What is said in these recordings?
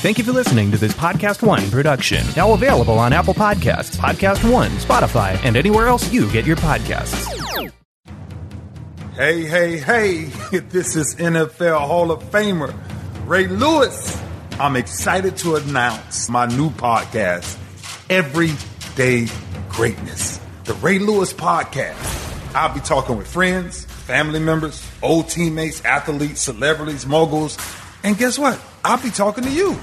Thank you for listening to this Podcast One production. Now available on Apple Podcasts, Podcast One, Spotify, and anywhere else you get your podcasts. Hey, hey, hey, this is NFL Hall of Famer Ray Lewis. I'm excited to announce my new podcast, Everyday Greatness, the Ray Lewis Podcast. I'll be talking with friends, family members, old teammates, athletes, celebrities, moguls, and guess what? I'll be talking to you.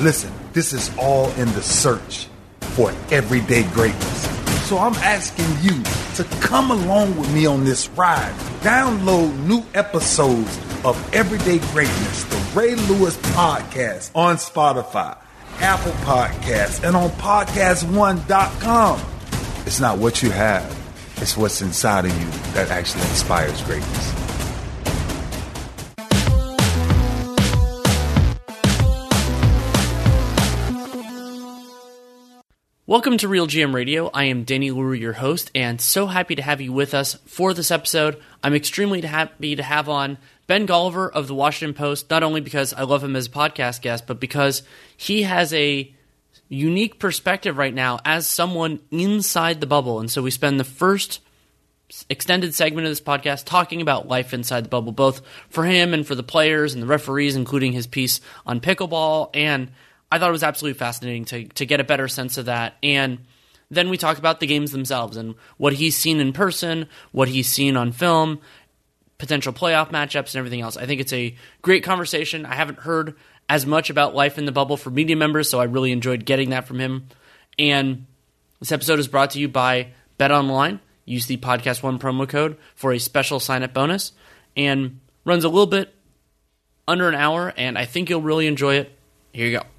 Listen, this is all in the search for everyday greatness. So I'm asking you to come along with me on this ride. Download new episodes of Everyday Greatness, the Ray Lewis Podcast on Spotify, Apple Podcasts, and on PodcastOne.com. It's not what you have, it's what's inside of you that actually inspires greatness. Welcome to Real GM Radio. I am Danny Leroux, your host, and so happy to have you with us for this episode. I'm extremely happy to have on Ben Golliver of the Washington Post, not only because I love him as a podcast guest, but because he has a unique perspective right now as someone inside the bubble. And so we spend the first extended segment of this podcast talking about life inside the bubble, both for him and for the players and the referees, including his piece on pickleball and I thought it was absolutely fascinating to to get a better sense of that. And then we talk about the games themselves and what he's seen in person, what he's seen on film, potential playoff matchups, and everything else. I think it's a great conversation. I haven't heard as much about life in the bubble for media members, so I really enjoyed getting that from him. And this episode is brought to you by Bet Online. Use the Podcast One promo code for a special sign up bonus and runs a little bit under an hour, and I think you'll really enjoy it. Here you go.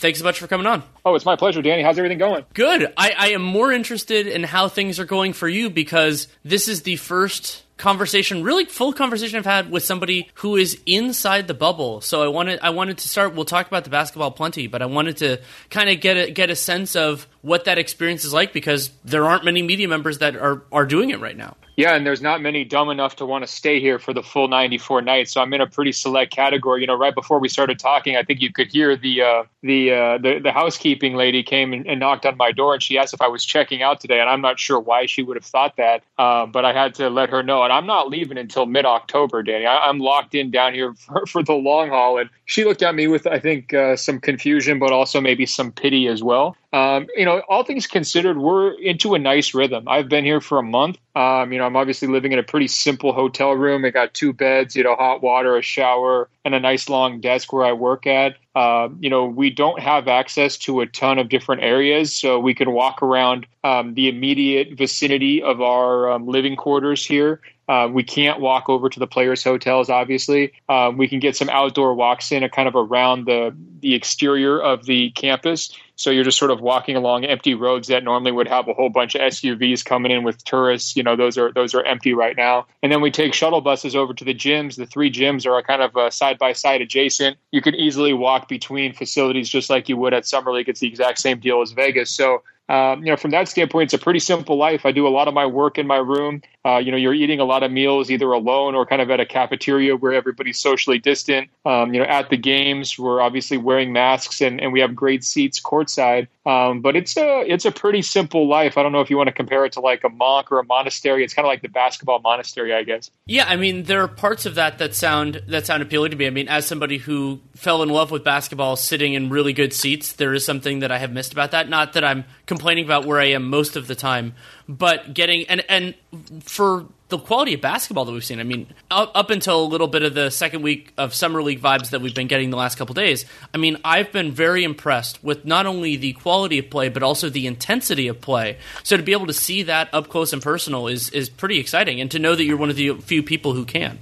Thanks so much for coming on. Oh, it's my pleasure, Danny. How's everything going? Good. I, I am more interested in how things are going for you because this is the first conversation, really full conversation I've had with somebody who is inside the bubble. So I wanted I wanted to start. We'll talk about the basketball plenty, but I wanted to kind of get a, get a sense of what that experience is like because there aren't many media members that are are doing it right now. Yeah, and there's not many dumb enough to want to stay here for the full 94 nights. So I'm in a pretty select category. You know, right before we started talking, I think you could hear the uh, the, uh, the the housekeeping lady came and, and, knocked on my door, and she asked if I was checking out today. And I'm not sure why she would have thought that, uh, but I had to let her know. And I'm not leaving until mid October, Danny. I, am locked in down here for, for, the long haul. And she looked at me with, I think, uh, some confusion, but also maybe some pity as well. Um, you know, all things considered, we're into a nice rhythm. I've been here for a month. Um, you know, I'm obviously living in a pretty simple hotel room. I got two beds, you know, hot water, a shower, and a nice long desk where I work at. Uh, you know, we don't have access to a ton of different areas, so we can walk around um, the immediate vicinity of our um, living quarters here. Uh, we can't walk over to the players' hotels. Obviously, um, we can get some outdoor walks in, a kind of around the the exterior of the campus. So you're just sort of walking along empty roads that normally would have a whole bunch of SUVs coming in with tourists. You know, those are those are empty right now. And then we take shuttle buses over to the gyms. The three gyms are kind of side by side adjacent. You can easily walk between facilities just like you would at Summer League. It's the exact same deal as Vegas. So um, you know, from that standpoint, it's a pretty simple life. I do a lot of my work in my room. Uh, you know, you're eating a lot of meals either alone or kind of at a cafeteria where everybody's socially distant. Um, you know, at the games, we're obviously wearing masks and, and we have great seats courtside. Um, but it's a it's a pretty simple life. I don't know if you want to compare it to like a monk or a monastery. It's kind of like the basketball monastery, I guess. Yeah, I mean, there are parts of that that sound that sound appealing to me. I mean, as somebody who fell in love with basketball, sitting in really good seats, there is something that I have missed about that. Not that I'm complaining about where I am most of the time, but getting and and for the quality of basketball that we've seen. I mean, up, up, until a little bit of the second week of summer league vibes that we've been getting the last couple days. I mean, I've been very impressed with not only the quality of play but also the intensity of play. So to be able to see that up close and personal is is pretty exciting, and to know that you're one of the few people who can.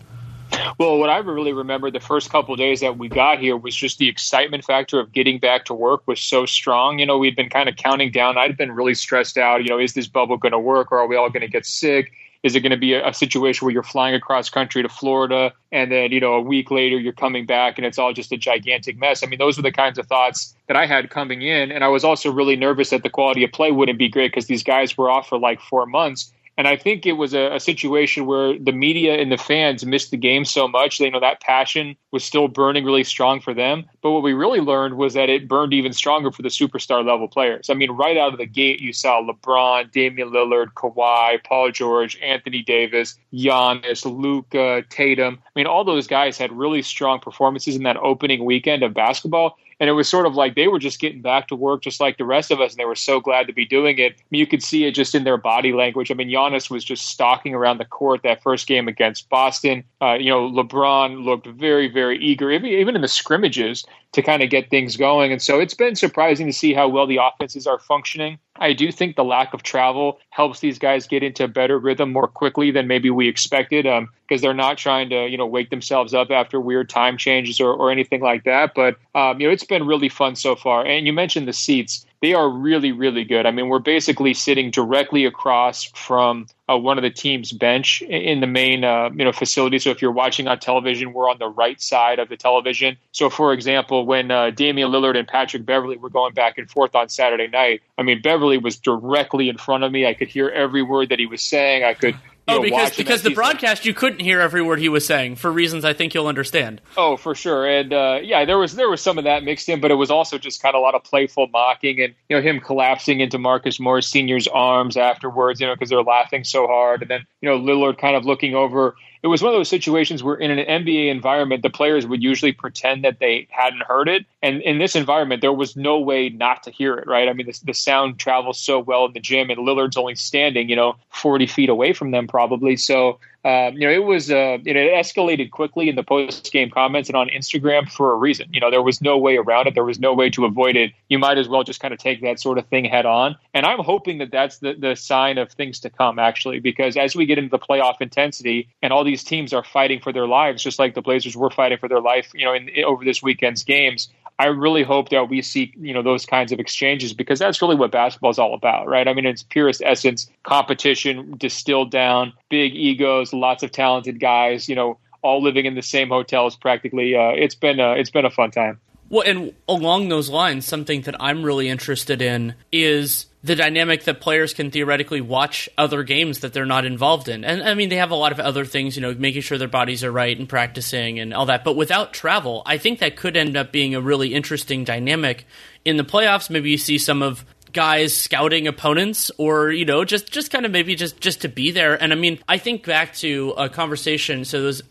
Well, what I really remember the first couple days that we got here was just the excitement factor of getting back to work was so strong. You know, we'd been kind of counting down. I'd been really stressed out. You know, is this bubble going to work or are we all going to get sick? Is it going to be a, a, situation where you're flying across country to Florida and then, you know, a week later you're coming back and it's all just a gigantic mess? I mean, those were the kinds of thoughts that I had coming in. And I was also really nervous that the quality of play wouldn't be great because these guys were off for like four months. And I think it was a, a, situation where the media and the fans missed the game so much. They know that passion was still burning really strong for them. But what we really learned was that it burned even stronger for the superstar level players. I mean, right out of the gate, you saw LeBron, Damian Lillard, Kawhi, Paul George, Anthony Davis, Giannis, Luka, Tatum. I mean, all those guys had really strong performances in that opening weekend of basketball. And it was sort of like they were just getting back to work just like the rest of us, and they were so glad to be doing it. I mean, you could see it just in their body language. I mean, Giannis was just stalking around the court that first game against Boston. Uh, you know, LeBron looked very, very eager, even in the scrimmages, to kind of get things going. And so it's been surprising to see how well the offenses are functioning. I do think the lack of travel helps these guys get into better rhythm more quickly than maybe we expected because um, they're not trying to, you know, wake themselves up after weird time changes or, or anything like that. But, um, you know, it's been really fun so far. And you mentioned the seats they are really, really good. I mean, we're basically sitting directly across from uh, one of the team's bench in the main, uh, you know, facility. So if you're watching on television, we're on the right side of the television. So, for example, when uh, Damian Lillard and Patrick Beverley were going back and forth on Saturday night, I mean, Beverley was directly in front of me. I could hear every word that he was saying. I could oh, because because the broadcast you couldn't hear every word he was saying for reasons I think you'll understand. Oh, for sure, and uh, yeah, there was there was some of that mixed in, but it was also just kind of a lot of playful mocking and you know him collapsing into Marcus Morris Senior's arms afterwards, you know, because they're laughing so hard, and then you know Lillard kind of looking over it was one of those situations where in an NBA environment, the players would usually pretend that they hadn't heard it. And in this environment, there was no way not to hear it, right? I mean, the, the sound travels so well in the gym, and Lillard's only standing, you know, 40 feet away from them probably. So um, you know, it was uh, it escalated quickly in the post game comments and on Instagram for a reason. You know, there was no way around it. There was no way to avoid it. You might as well just kind of take that sort of thing head on. And I'm hoping that that's the, the sign of things to come, actually, because as we get into the playoff intensity and all these teams are fighting for their lives, just like the Blazers were fighting for their life, you know, in, in over this weekend's games. I really hope that we see, you know, those kinds of exchanges because that's really what basketball is all about, right? I mean, its purest essence, competition distilled down, big egos, lots of talented guys, you know, all living in the same hotels practically. Uh, it's been a, it's been a fun time. Well, and along those lines, something that I'm really interested in is the dynamic that players can theoretically watch other games that they're not involved in. And I mean, they have a lot of other things, you know, making sure their bodies are right and practicing and all that. But without travel, I think that could end up being a really interesting dynamic in the playoffs. Maybe you see some of guys scouting opponents or you know just just kind of maybe just just to be there and i mean i think back to a conversation so this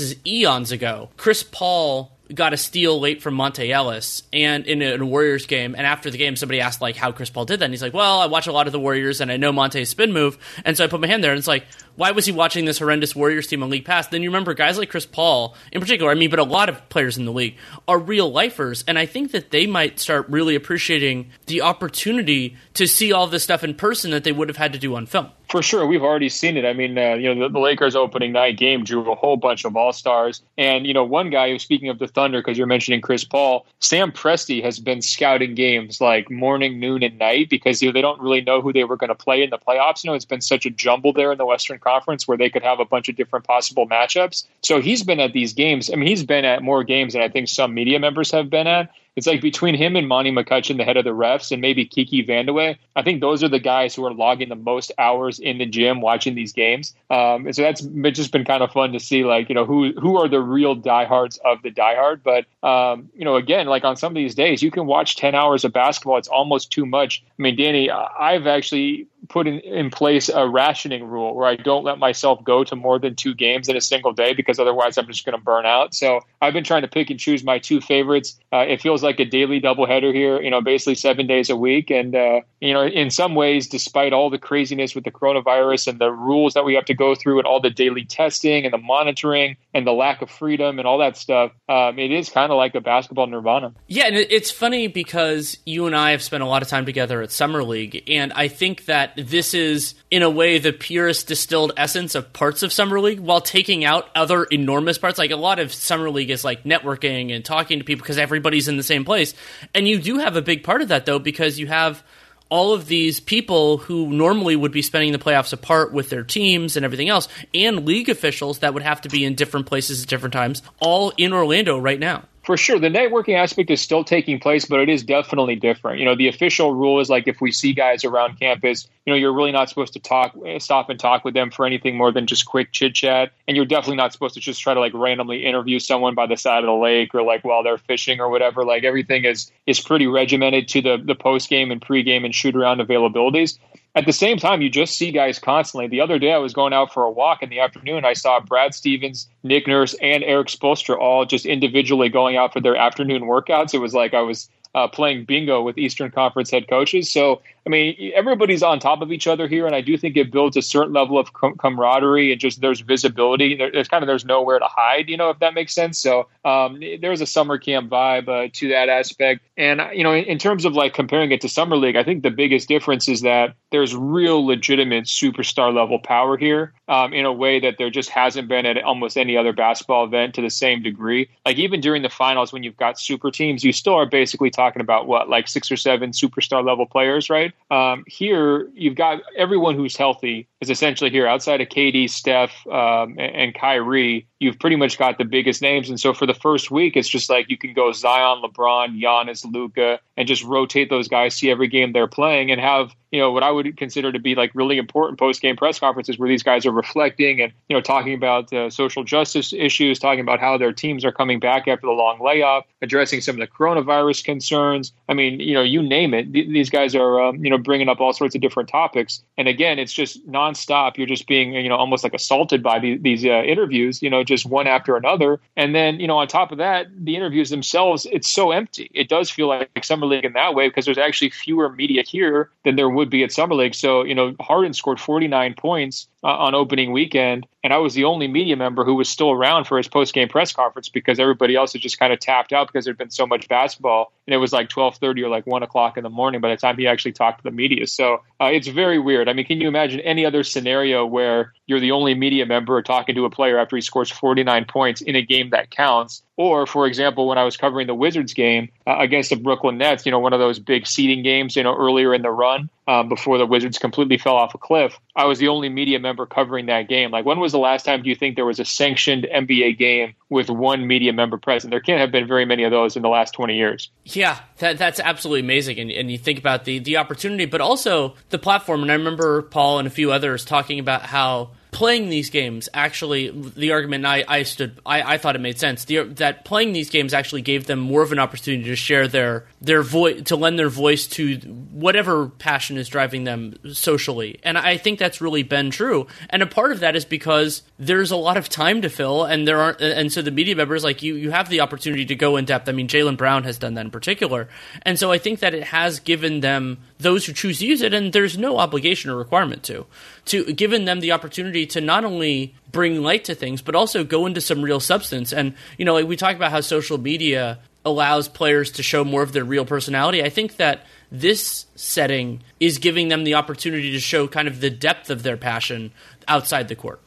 is eons ago chris paul got a steal late from Monta Ellis and in a, in a, Warriors game. And after the game, somebody asked like how Chris Paul did that. And he's like, "Well, I watch a lot of the Warriors and I know Monta's spin move, and so I put my hand there." And it's like, why was he watching this horrendous Warriors team on League Pass? Then you remember guys like Chris Paul in particular. I mean, but a lot of players in the league are real lifers, and I think that they might start really appreciating the opportunity to see all this stuff in person that they would have had to do on film. For sure, we've already seen it. I mean, uh, you know, the, the, Lakers opening night game drew a whole bunch of all stars, and you know, one guy who's speaking of the Thunder because you're mentioning Chris Paul, Sam Presti has been scouting games like morning, noon, and night because you know, they don't really know who they were going to play in the playoffs. You know, it's been such a jumble there in the Western Conference where they could have a bunch of different possible matchups. So he's been at these games. I mean, he's been at more games than I think some media members have been at it's like between him and Monty McCutchen, the head of the refs, and maybe Kiki Vandeweghe, I think those are the guys who are logging the most hours in the gym watching these games. Um, and so that's just been kind of fun to see, like, you know, who who are the real diehards of the diehard. But, um, you know, again, like on some of these days, you can watch 10 hours of basketball. It's almost too much. I mean, Danny, I've actually put in, in place a rationing rule where I don't let myself go to more than two games in a single day because otherwise I'm just going to burn out. So I've been trying to pick and choose my two favorites. Uh, it feels like a daily doubleheader here, you know, basically seven days a week. And, uh, you know, in some ways, despite all the craziness with the coronavirus and the rules that we have to go through and all the daily testing and the monitoring and the lack of freedom and all that stuff, um, it is kind of like a basketball nirvana. Yeah, and it's funny because you and I have spent a lot of time together at Summer League, and I think that this is, in a way, the purest distilled essence of parts of Summer League while taking out other enormous parts. Like a lot of Summer League is like networking and talking to people because everybody's in the same place. And you do have a big part of that, though, because you have all of these people who normally would be spending the playoffs apart with their teams and everything else, and league officials that would have to be in different places at different times, all in Orlando right now for sure the networking aspect is still taking place but it is definitely different. You know the official rule is like if we see guys around campus you know you're really not supposed to talk eh, stop and talk with them for anything more than just quick chit chat and you're definitely not supposed to just try to like randomly interview someone by the side of the lake or like while they're fishing or whatever. Like everything is is pretty regimented to the the post game and pre game and shoot around availabilities at the same time, you just see guys constantly. The other day, I was going out for a walk in the afternoon. I saw Brad Stevens, Nick Nurse, and Erik Spoelstra all just individually going out for their afternoon workouts. It was like I was uh, playing bingo with Eastern Conference head coaches. So, I mean, everybody's on top of each other here, and I do think it builds a certain level of com- camaraderie and just there's visibility. There, there's kind of there's nowhere to hide, you know, if that makes sense. So, um, there's a summer camp vibe uh, to that aspect. And you know, in, in terms of like comparing it to summer league, I think the biggest difference is that there's real legitimate superstar level power here um, in a way that there just hasn't been at almost any other basketball event to the same degree. Like even during the finals, when you've got super teams, you still are basically talking about what like six or seven superstar level players, right? Um, here, you've got everyone who's healthy is essentially here outside of KD, Steph, um, and, and Kyrie. You've pretty much got the biggest names, and so for the first week, it's just like you can go Zion, LeBron, Giannis, Luka, and just rotate those guys, see every game they're playing, and have you know what I would consider to be like really important post game press conferences where these guys are reflecting and you know talking about uh, social justice issues, talking about how their teams are coming back after the long layoff, addressing some of the coronavirus concerns. I mean, you know, you name it. Th- these guys are um, you know bringing up all sorts of different topics, and again, it's just nonstop. You're just being you know almost like assaulted by the, these uh, interviews, you know, just one after another, and then you know on top of that, the interviews themselves, it's so empty. It does feel like summer league in that way because there's actually fewer media here than there would be at Summer League. So, you know, Harden scored 49 points uh, on opening weekend, and I was the only media member who was still around for his post game press conference because everybody else had just kind of tapped out because there'd been so much basketball, and it was like 12:30 or like one o'clock in the morning by the time he actually talked to the media. So uh, it's very weird. I mean, can you imagine any other scenario where you're the only media member talking to a player after he scores 49 points in a game that counts? Or, for example, when I was covering the Wizards game uh, against the Brooklyn Nets, you know, one of those big seeding games, you know, earlier in the run um, before the Wizards completely fell off a cliff, I was the only media member covering that game. Like, when was the last time do you think there was a sanctioned NBA game with one media member present? There can't have been very many of those in the last 20 years. Yeah, that, that's absolutely amazing. And, and you think about the, the opportunity, but also the platform. And I remember Paul and a few others talking about how playing these games actually the argument I, I stood I, I thought it made sense. The, that playing these games actually gave them more of an opportunity to share their their voice to lend their voice to whatever passion is driving them socially. And I think that's really been true. And a part of that is because there's a lot of time to fill and there aren't and so the media members like you you have the opportunity to go in depth. I mean Jaylen Brown has done that in particular. And so I think that it has given them those who choose to use it and there's no obligation or requirement to to given them the opportunity to not only bring light to things, but also go into some real substance. And you know, like we talk about how social media allows players to show more of their real personality. I think that this setting is giving them the opportunity to show kind of the depth of their passion outside the court.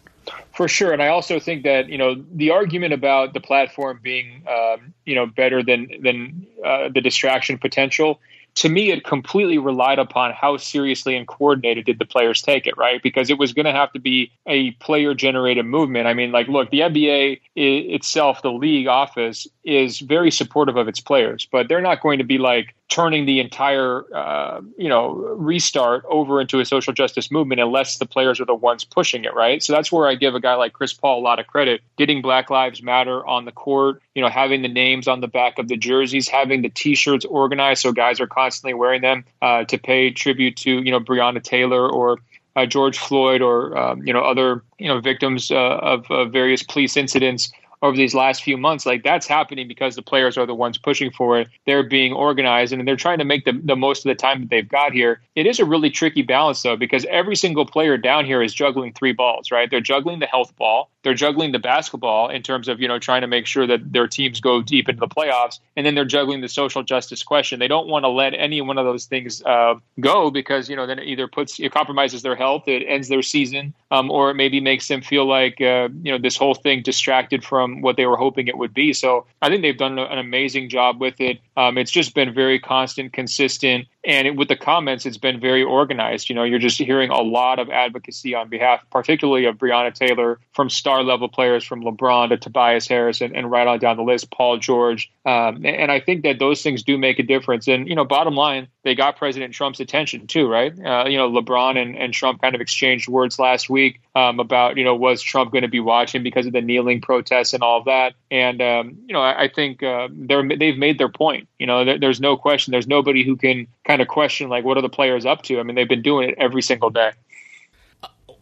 For sure, and I also think that you know the argument about the platform being um, you know better than than uh, the distraction potential to me, it completely relied upon how seriously and coordinated did the players take it, right? Because it was going to have to be a player generated movement. I mean, like, look, the NBA itself, the league office, is very supportive of its players, but they're not going to be like turning the entire, uh, you know, restart over into a social justice movement unless the players are the ones pushing it, right? So that's where I give a guy like Chris Paul a lot of credit, getting Black Lives Matter on the court, you know, having the names on the back of the jerseys, having the T-shirts organized so guys are constantly wearing them uh, to pay tribute to, you know, Breonna Taylor or uh, George Floyd or um, you know other you know victims uh, of, of, various police incidents over these last few months, like that's happening because the players are the ones pushing for it. They're being organized and they're trying to make the, the most of the time that they've got here. It is a really tricky balance, though, because every single player down here is juggling three balls, right? They're juggling the health ball, they're juggling the basketball in terms of, you know, trying to make sure that their teams go deep into the playoffs, and then they're juggling the social justice question. They don't want to let any one of those things uh, go because, you know, then it either puts, it compromises their health, it ends their season, um, or it maybe makes them feel like, uh, you know, this whole thing distracted from what they were hoping it would be. So I think they've done an amazing job with it. Um, it's just been very constant, consistent, and it, with the comments, it's been very organized. You know, you're just hearing a lot of advocacy on behalf, particularly of Breonna Taylor, from star level players, from LeBron to Tobias Harris, and, and right on down the list, Paul George. Um, and I think that those things do make a difference. And you know, bottom line, they got President Trump's attention too, right? Uh, you know, LeBron and, and Trump kind of exchanged words last week um, about you know was Trump going to be watching because of the kneeling protests and all of that. And um, you know, I, I think uh, they're they've made their point. You know, there, there's no question. There's nobody who can kind of question like what are the players up to. I mean, they've been doing it every single day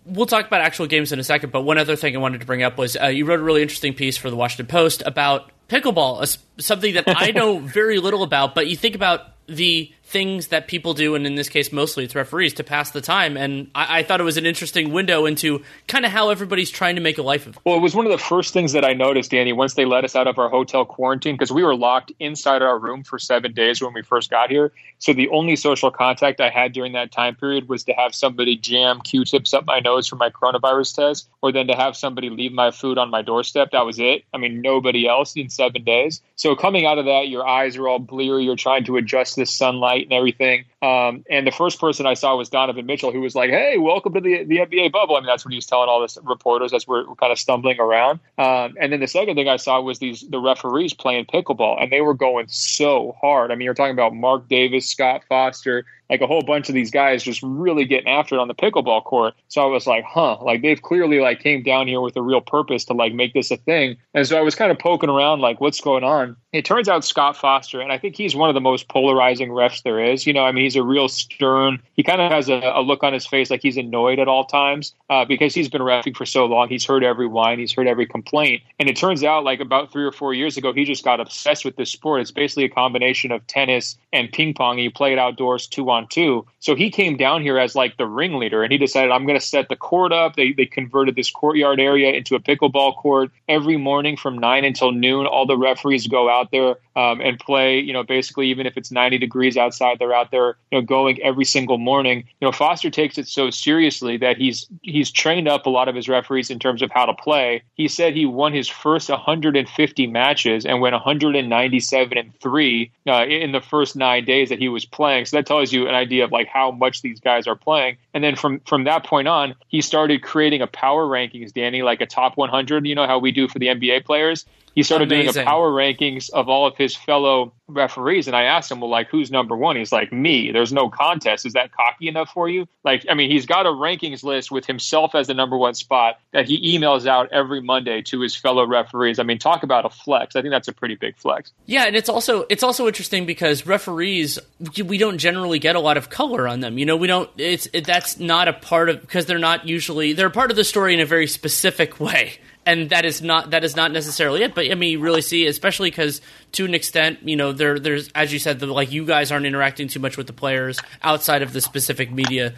we'll talk about actual games in a second, but one other thing I wanted to bring up was uh, you wrote a really interesting piece for the Washington Post about pickleball, something that I know very little about, but you think about the things that people do, and in this case, mostly it's referees, to pass the time. And I, I thought it was an interesting window into kind of how everybody's trying to make a life of it. Well, it was one of the first things that I noticed, Danny, once they let us out of our hotel quarantine, because we were locked inside our room for seven days when we first got here. So the only social contact I had during that time period was to have somebody jam Q tips up my nose for my coronavirus test, or then to have somebody leave my food on my doorstep. That was it. I mean, nobody else in seven days. So coming out of that, your eyes are all bleary. You're trying to adjust this sunlight and everything. Um, and the first person I saw was Donovan Mitchell, who was like, "Hey, welcome to the the NBA bubble." I mean, that's what he was telling all the reporters as we're, kind of stumbling around. Um, and then the second thing I saw was these the referees playing pickleball, and they were going so hard. I mean, you're talking about Marc Davis, Scott Foster, like a whole bunch of these guys just really getting after it on the pickleball court. So I was like, huh, like they've clearly like came down here with a real purpose to like make this a thing. And so I was kind of poking around like what's going on. It turns out Scott Foster, and I think he's one of the most polarizing refs there is. You know, I mean, he's a real stern. He kind of has a, a look on his face like he's annoyed at all times uh, because he's been refing for so long. He's heard every whine, he's heard every complaint. And it turns out like about three or four years ago, he just got obsessed with this sport. It's basically a combination of tennis and ping pong. And you play it outdoors two on two. So he came down here as like the ringleader and he decided, I'm going to set the court up. They, they converted this courtyard area into a pickleball court every morning from nine until noon. All the referees go out there um, and play, you know, basically, even if it's 90 degrees outside, they're out there, you know, going every single morning. You know, Foster takes it so seriously that he's, he's trained up a lot of his referees in terms of how to play. He said he won his first 150 matches and went 197 and three uh, in the first nine days that he was playing. So that tells you an idea of like how much these guys are playing. And then from from that point on, he started creating a power rankings, Danny, like a top 100. You know how we do for the NBA players he started Amazing. doing a power rankings of all of his fellow referees and i asked him well like who's number one? He's like me. There's no contest. Is that cocky enough for you? Like i mean he's got a rankings list with himself as the number one spot that he emails out every monday to his fellow referees. I mean talk about a flex. I think that's a pretty big flex. Yeah and it's also it's also interesting because referees we don't generally get a lot of color on them. You know we don't it's it, that's not a part of because they're not usually they're part of the story in a very specific way and that is not that is not necessarily it. But I mean, you really see, especially because to an extent, you know, there there's as you said, the, like you guys aren't interacting too much with the players outside of the specific media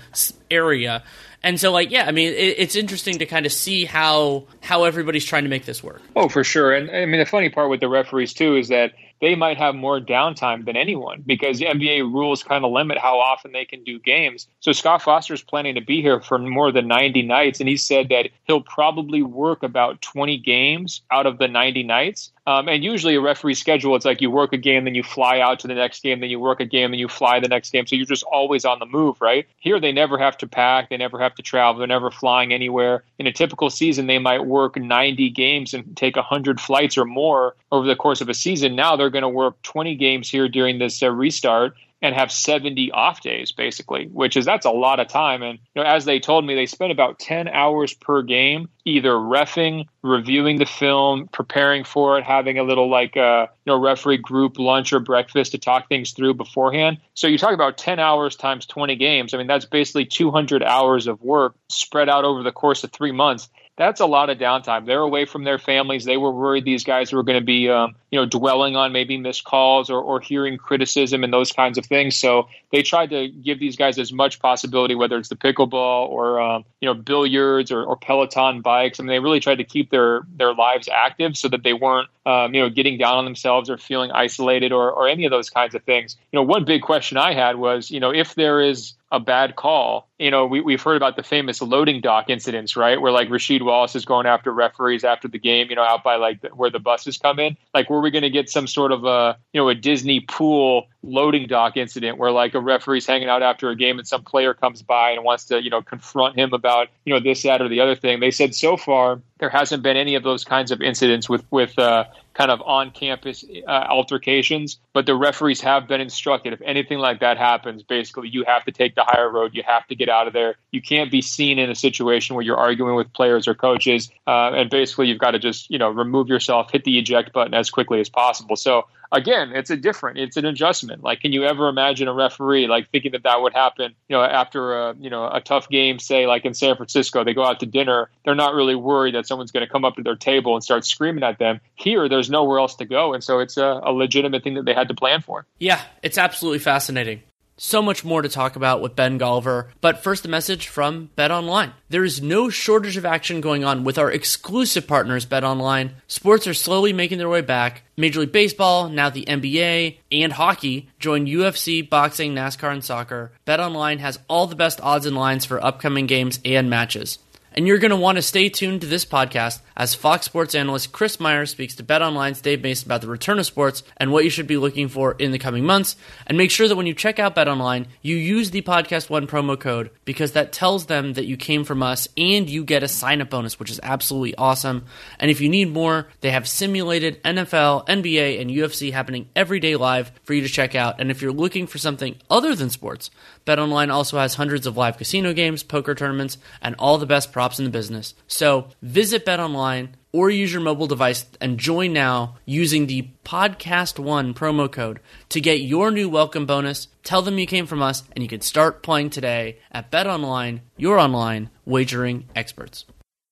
area, and so like yeah, I mean, it, it's interesting to kind of see how how everybody's trying to make this work. Oh, for sure, and I mean, the funny part with the referees too is that they might have more downtime than anyone because the NBA rules kind of limit how often they can do games. So Scott Foster is planning to be here for more than 90 nights, and he said that he'll probably work about 20 games out of the 90 nights. Um, and usually a referee schedule, it's like you work a game, then you fly out to the next game, then you work a game, then you fly the next game. So you're just always on the move, right? Here they never have to pack, they never have to travel, they're never flying anywhere. In a typical season, they might work 90 games and take 100 flights or more over the course of a season. Now they're going to work 20 games here during this uh, restart and have 70 off days basically which is that's a lot of time. And you know as they told me they spent about 10 hours per game either refing reviewing the film preparing for it having a little like uh, you know referee group lunch or breakfast to talk things through beforehand. So you talk about 10 hours times 20 games. I mean that's basically 200 hours of work spread out over the course of three months that's a lot of downtime. They're away from their families. They were worried these guys were going to be, um, you know, dwelling on maybe missed calls or, or hearing criticism and those kinds of things. So they tried to give these guys as much possibility, whether it's the pickleball or, um, you know, billiards or, or Peloton bikes. I mean, they really tried to keep their their lives active so that they weren't, um, you know, getting down on themselves or feeling isolated or, or any of those kinds of things. You know, one big question I had was, you know, if there is a bad call. You know, we, we've heard about the famous loading dock incidents, right? Where like Rasheed Wallace is going after referees after the game, you know, out by like the, where the buses come in. Like, were we going to get some sort of a, you know, a Disney pool loading dock incident where like a referee's hanging out after a game and some player comes by and wants to, you know, confront him about, you know, this, that, or the other thing? They said so far there hasn't been any of those kinds of incidents with, with, uh, kind of on campus uh, altercations, but the referees have been instructed if anything like that happens, basically you have to take the higher road. You have to get out of there. You can't be seen in a situation where you're arguing with players or coaches, uh, and basically you've got to just you know remove yourself, hit the eject button as quickly as possible. So again, it's a different, it's an adjustment. Like, can you ever imagine a referee like thinking that that would happen? You know, after a you know a tough game, say like in San Francisco, they go out to dinner, they're not really worried that someone's going to come up to their table and start screaming at them. Here, there's nowhere else to go, and so it's a, a legitimate thing that they had to plan for. Yeah, it's absolutely fascinating. So much more to talk about with Ben Golliver, but first a message from Bet Online. There is no shortage of action going on with our exclusive partners, Bet Online. Sports are slowly making their way back. Major League Baseball, now the NBA, and hockey join UFC, boxing, NASCAR, and soccer. Bet Online has all the best odds and lines for upcoming games and matches. And you're going to want to stay tuned to this podcast as Fox Sports analyst Chris Meyer speaks to Bet Online's Dave Mason about the return of sports and what you should be looking for in the coming months. And make sure that when you check out Bet Online, you use the Podcast One promo code because that tells them that you came from us and you get a sign up bonus, which is absolutely awesome. And if you need more, they have simulated NFL, NBA, and UFC happening every day live for you to check out. And if you're looking for something other than sports, BetOnline also has hundreds of live casino games, poker tournaments, and all the best props in the business. So visit BetOnline or use your mobile device and join now using the Podcast One promo code to get your new welcome bonus. Tell them you came from us, and you can start playing today at BetOnline, your online wagering experts.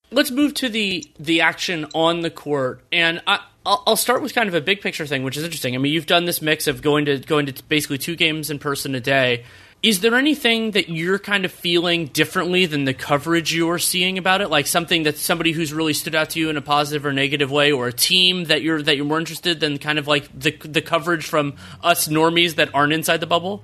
Let's move to the the action on the court, and I, I'll start with kind of a big picture thing, which is interesting. I mean, you've done this mix of going to going to basically two games in person a day. Is there anything that you're kind of feeling differently than the coverage you're seeing about it? Like something that somebody who's really stood out to you in a positive or negative way, or a team that you're that you're more interested than kind of like the the coverage from us normies that aren't inside the bubble?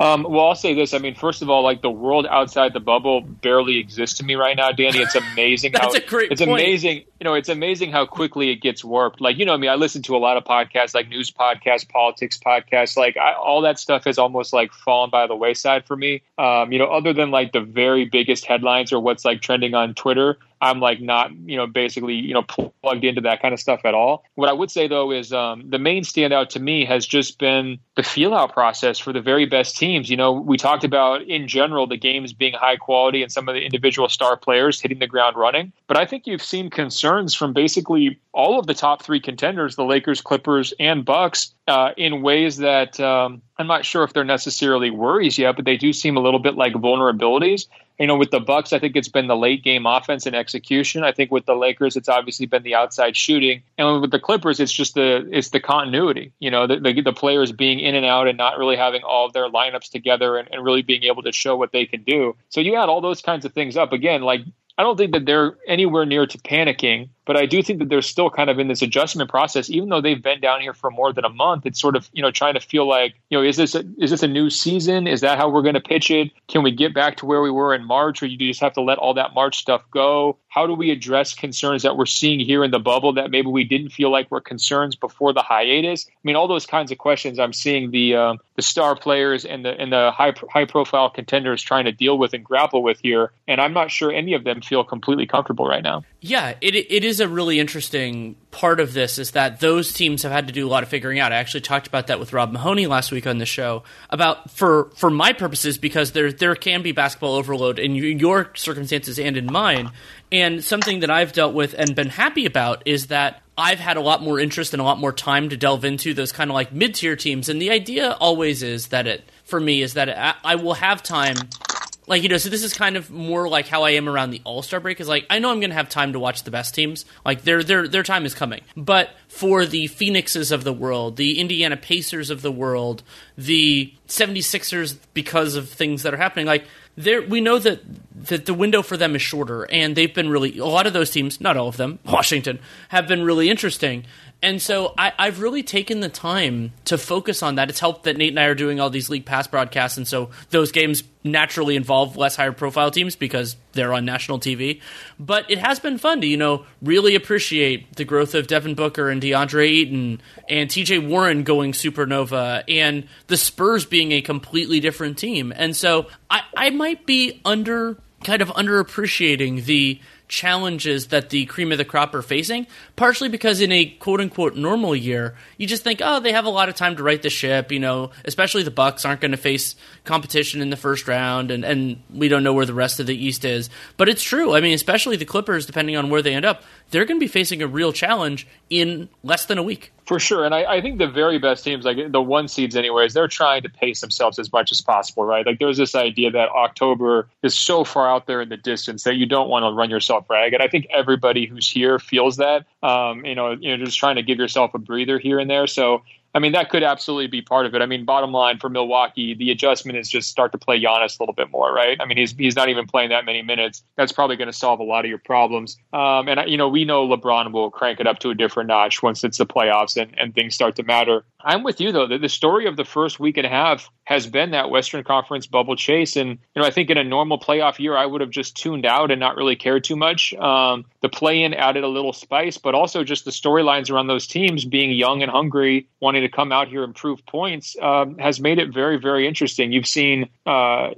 Um, well, I'll say this. I mean, first of all, like the world outside the bubble barely exists to me right now, Danny. It's amazing. That's how, a great It's point. amazing. You know, it's amazing how quickly it gets warped. Like, you know, I mean, I listen to a lot of podcasts, like news podcasts, politics podcasts. Like, I, all that stuff has almost like fallen by the wayside for me. Um, you know, other than like the very biggest headlines or what's like trending on Twitter, I'm like not, you know, basically, you know, plugged into that kind of stuff at all. What I would say though is um, the main standout to me has just been the feel out process for the very best teams. You know, we talked about in general the games being high quality and some of the individual star players hitting the ground running, but I think you've seen concerns from basically all of the top three contenders, the Lakers, Clippers, and Bucks, uh, in ways that um, I'm not sure if they're necessarily worries yet, but they do seem a little bit like vulnerabilities you know, with the Bucks, I think it's been the late game offense and execution. I think with the Lakers, it's obviously been the outside shooting, and with the Clippers, it's just the it's the continuity. You know, the the, the players being in and out and not really having all of their lineups together and, and really being able to show what they can do. So you add all those kinds of things up again, like. I don't think that they're anywhere near to panicking, But I do think that they're still kind of in this adjustment process, even though they've been down here for more than a month. It's sort of you know trying to feel like you know is this a, is this a new season? Is that how we're going to pitch it? Can we get back to where we were in March, or you just have to let all that March stuff go? How do we address concerns that we're seeing here in the bubble that maybe we didn't feel like were concerns before the hiatus? I mean, all those kinds of questions I'm seeing the um, the star players and the and the high high profile contenders trying to deal with and grapple with here, and I'm not sure any of them feel completely comfortable right now. Yeah, it it is a really interesting part of this is that those teams have had to do a lot of figuring out. I actually talked about that with Rob Mahoney last week on the show about for for my purposes because there there can be basketball overload in your circumstances and in mine. And something that I've dealt with and been happy about is that I've had a lot more interest and a lot more time to delve into those kind of like mid tier teams. And the idea always is that it, for me, is that I will have time. Like, you know, so this is kind of more like how I am around the All Star break. Is like, I know I'm going to have time to watch the best teams. Like, their, their, their time is coming. But for the Phoenixes of the world, the Indiana Pacers of the world, the 76ers, because of things that are happening, like, there we know that that the window for them is shorter, and they've been really a lot of those teams, not all of them, Washington, have been really interesting. And so I, have really taken the time to focus on that. It's helped that Nate and I are doing all these league pass broadcasts, and so those games naturally involve less higher profile teams because they're on national TV. But it has been fun to, you know, really appreciate the growth of Devin Booker and DeAndre Ayton and TJ Warren going supernova and the Spurs being a completely different team. And so I, I might be under kind of underappreciating the challenges that the cream of the crop are facing, partially because in a quote unquote normal year, you just think, oh, they have a lot of time to right the ship, you know, especially the Bucks aren't going to face competition in the first round and, and we don't know where the rest of the East is. But it's true. I mean, especially the Clippers, depending on where they end up, they're going to be facing a real challenge in less than a week. For sure. And I, I, think the very best teams, like the one seeds, anyways, they're trying to pace themselves as much as possible, right? Like there's this idea that October is so far out there in the distance that you don't want to run yourself ragged. I think everybody who's here feels that. Um, you know, you know, just trying to give yourself a breather here and there. So I mean, that could absolutely be part of it. I mean, bottom line for Milwaukee, the adjustment is just start to play Giannis a little bit more, right? I mean, he's he's not even playing that many minutes. That's probably going to solve a lot of your problems. Um, and you know, we know LeBron will crank it up to a different notch once it's the playoffs and, and things start to matter. I'm with you though. The, the story of the first week and a half has been that Western Conference bubble chase, and you know, I think in a normal playoff year, I would have just tuned out and not really cared too much. Um, the play-in added a little spice, but also just the storylines around those teams being young and hungry, wanting to come out here and prove points, um, has made it very, very interesting. You've seen uh,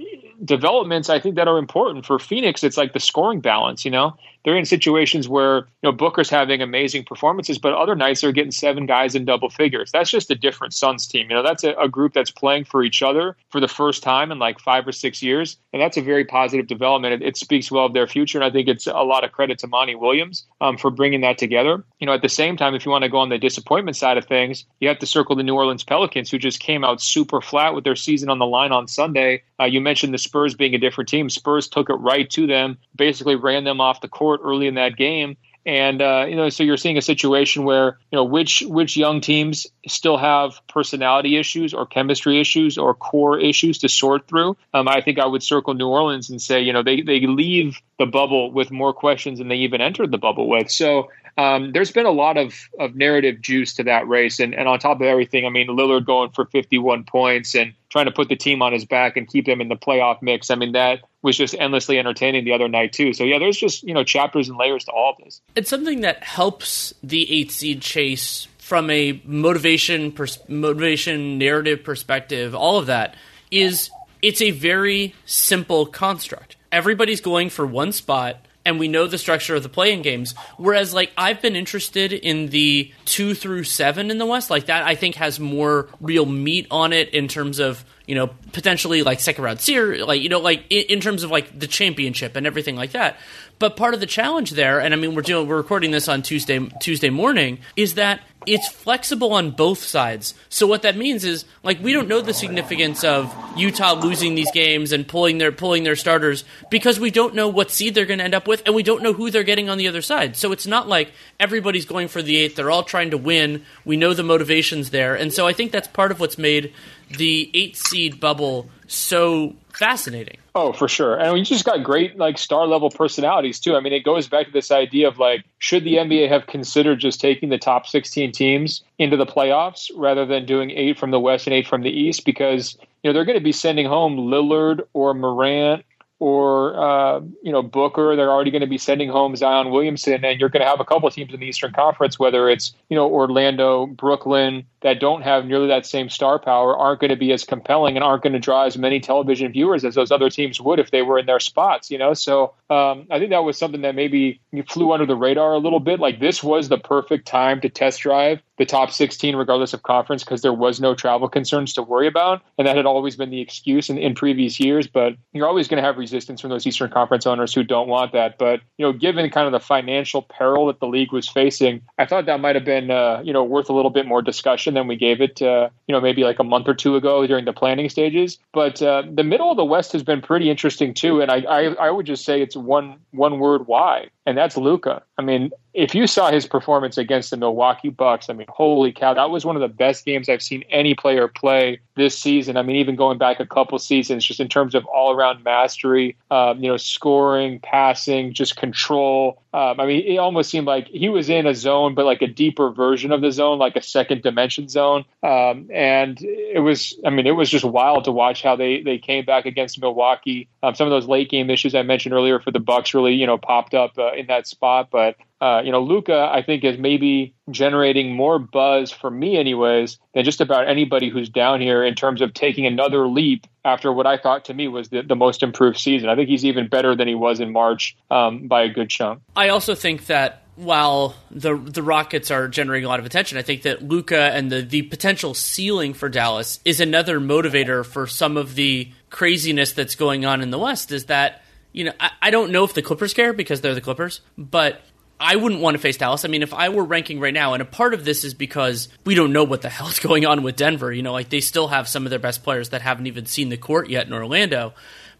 developments, I think, that are important for Phoenix. It's like the scoring balance. You know, they're in situations where you know Booker's having amazing performances, but other nights they're getting seven guys in double figures. That's just a different Suns team. You know, that's a, a, group that's playing for each other for the first time in like five or six years, and that's a very positive development. It, it speaks well of their future, and I think it's a lot of credit to Monty Williams um, for bringing that together. You know, at the same time, if you want to go on the disappointment side of things, you have to circle the New Orleans Pelicans, who just came out super flat with their season on the line on Sunday. Uh, you mentioned the Spurs being a different team. Spurs took it right to them, basically ran them off the court early in that game. And uh, you know, so you're seeing a situation where you know which which young teams still have personality issues or chemistry issues or core issues to sort through. Um, I think I would circle New Orleans and say you know they they leave the bubble with more questions than they even entered the bubble with. So um, there's been a lot of, of narrative juice to that race. And, and on top of everything, I mean, Lillard going for 51 points and trying to put the team on his back and keep them in the playoff mix. I mean, that was just endlessly entertaining the other night, too. So, yeah, there's just, you know, chapters and layers to all of this. It's something that helps the eight seed chase from a motivation, pers- motivation narrative perspective, all of that is it's a very simple construct. Everybody's going for one spot and we know the structure of the play-in games. Whereas, like, I've been interested in the two through seven in the West. Like, that I think has more real meat on it in terms of, you know, potentially like second round series, like, you know, like in, in terms of like the championship and everything like that. But part of the challenge there, and I mean, we're doing, we're recording this on Tuesday, Tuesday morning, is that it's flexible on both sides. So what that means is like we don't know the significance of Utah losing these games and pulling their pulling their starters because we don't know what seed they're going to end up with and we don't know who they're getting on the other side. So it's not like everybody's going for the 8th. They're all trying to win. We know the motivations there. And so I think that's part of what's made the eight seed bubble so fascinating. Oh, for sure. And we just got great like star level personalities too. I mean, it goes back to this idea of like, should the NBA have considered just taking the top 16 teams into the playoffs rather than doing eight from the West and eight from the East? Because you know they're going to be sending home Lillard or Morant or uh, you know Booker. They're already going to be sending home Zion Williamson, and you're going to have a couple of teams in the Eastern Conference, whether it's you know Orlando, Brooklyn, that don't have nearly that same star power, aren't going to be as compelling and aren't going to draw as many television viewers as those other teams would if they were in their spots. You know, so um, I think that was something that maybe flew under the radar a little bit. Like this was the perfect time to test drive the top 16, regardless of conference, because there was no travel concerns to worry about. And that had always been the excuse in, in previous years. But you're always going to have resistance from those Eastern Conference owners who don't want that. But, you know, given kind of the financial peril that the league was facing, I thought that might have been, uh, you know, worth a little bit more discussion than we gave it, uh, you know, maybe like a month or two ago during the planning stages. But uh, the middle of the West has been pretty interesting too. And I, I, I would just say it's one, one word why and that's Luka I mean, if you saw his performance against the Milwaukee Bucks, I mean, holy cow, that was one of the best games I've seen any player play this season. I mean, even going back a couple seasons, just in terms of all around mastery, um, you know, scoring, passing, just control. Um, I mean, it almost seemed like he was in a zone, but like a deeper version of the zone, like a second dimension zone. Um, and it was, I mean, it was just wild to watch how they they came back against Milwaukee. Um, some of those late game issues I mentioned earlier for the Bucks really, you know, popped up uh, in that spot, but uh, you know, Luka, I think, is maybe generating more buzz for me, anyways, than just about anybody who's down here in terms of taking another leap after what I thought to me was the, the most improved season. I think he's even better than he was in March um, by a good chunk. I also think that while the the Rockets are generating a lot of attention, I think that Luka and the the potential ceiling for Dallas is another motivator for some of the craziness that's going on in the West. Is that you know I, I don't know if the Clippers care because they're the Clippers, but I wouldn't want to face Dallas. I mean, if I were ranking right now, and a part of this is because we don't know what the hell's going on with Denver. You know, like they still have some of their best players that haven't even seen the court yet in Orlando.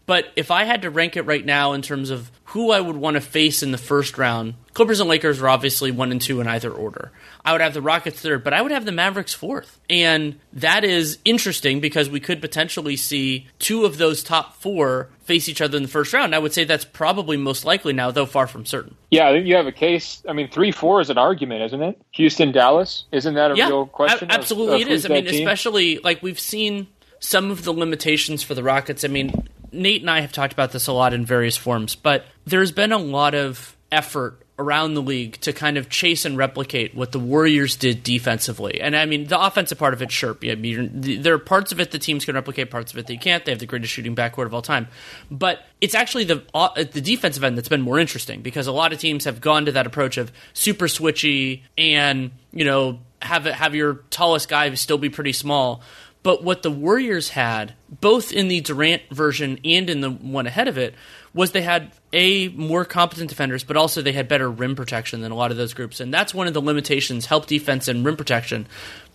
But if I had to rank it right now in terms of who I would want to face in the first round, Clippers and Lakers are obviously one and two in either order. I would have the Rockets third, but I would have the Mavericks fourth. And that is interesting because we could potentially see two of those top four face each other in the first round. I would say that's probably most likely now, though far from certain. Yeah, I think you have a case. I mean, three four is an argument, isn't it? Houston, Dallas, isn't that a yeah, real question? A- absolutely, of, of it is. I mean, team? especially like we've seen some of the limitations for the Rockets. I mean, Nate and I have talked about this a lot in various forms, but there's been a lot of effort around the league to kind of chase and replicate what the Warriors did defensively. And I mean, the offensive part of it, sure. I mean, there are parts of it the teams can replicate, parts of it they can't. They have the greatest shooting backcourt of all time. But it's actually the uh, the defensive end that's been more interesting because a lot of teams have gone to that approach of super switchy and you know have have your tallest guy still be pretty small. But what the Warriors had, both in the Durant version and in the one ahead of it, was they had a more competent defenders, but also they had better rim protection than a lot of those groups, and that's one of the limitations, help defense and rim protection,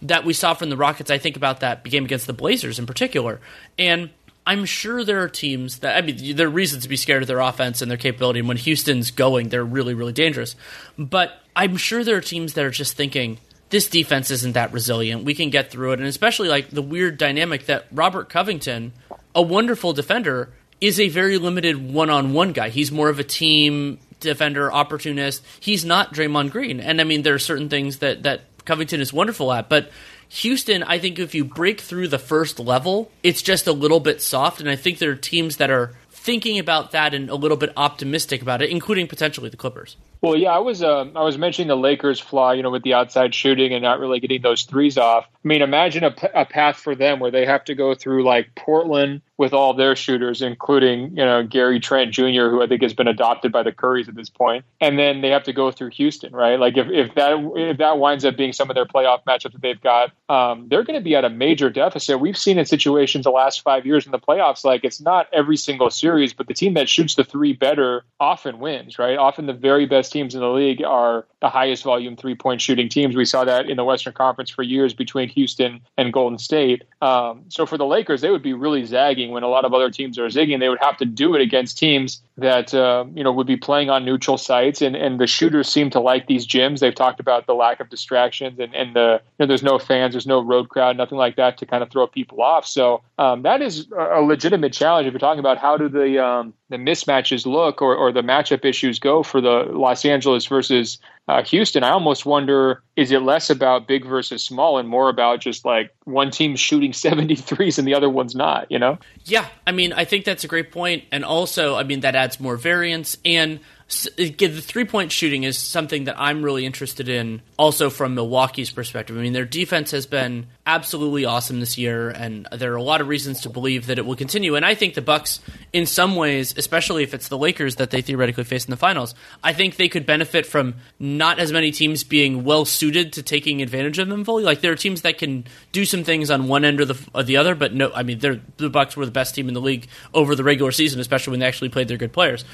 that we saw from the Rockets. I think about that game against the Blazers in particular, and I'm sure there are teams that I mean there are reasons to be scared of their offense and their capability. And when Houston's going, they're really really dangerous. But I'm sure there are teams that are just thinking this defense isn't that resilient. We can get through it, and especially like the weird dynamic that Robert Covington, a wonderful defender, is a very limited one-on-one guy. He's more of a team defender, opportunist. He's not Draymond Green, and I mean there are certain things that that Covington is wonderful at, but Houston, I think if you break through the first level, it's just a little bit soft, and I think there are teams that are thinking about that and a little bit optimistic about it, including potentially the Clippers. Well, yeah, I was uh, I was mentioning the Lakers flaw, you know, with the outside shooting and not really getting those threes off. I mean, imagine a, a path for them where they have to go through like Portland with all their shooters, including you know Gary Trent Jr., who I think has been adopted by the Currys at this point, and then they have to go through Houston, right? Like if, if that if that winds up being some of their playoff matchups that they've got, um, they're going to be at a major deficit. We've seen in situations the last five years in the playoffs, like it's not every single series, but the team that shoots the three better often wins, right? Often the very best teams in the league are the highest volume three point shooting teams. We saw that in the Western Conference for years between Houston and Golden State. Um, so for the Lakers, they would be really zagging when a lot of other teams are zigging. They would have to do it against teams that uh, you know would be playing on neutral sites, and, and the shooters seem to like these gyms. They've talked about the lack of distractions and, and the you know, there's no fans, there's no road crowd, nothing like that to kind of throw people off. So um, that is a legitimate challenge if you're talking about how do the um, the mismatches look or, or the matchup issues go for the Los Angeles versus uh, Houston. I almost wonder is it less about big versus small and more about just like one team shooting 73s and the other one's not, you know? Yeah, I mean, I think that's a great point. And also, I mean, that adds more variance. And the three point shooting is something that I'm really interested in also from Milwaukee's perspective. I mean, their defense has been absolutely awesome this year, and there are a lot of reasons to believe that it will continue. And I think the Bucks, in some ways, especially if it's the Lakers that they theoretically face in the finals, I think they could benefit from not as many teams being well suited to taking advantage of them fully. Like there are teams that can do some things on one end or the, or the other, but no, I mean, the Bucks were the best team in the league over the regular season, especially when they actually played their good players.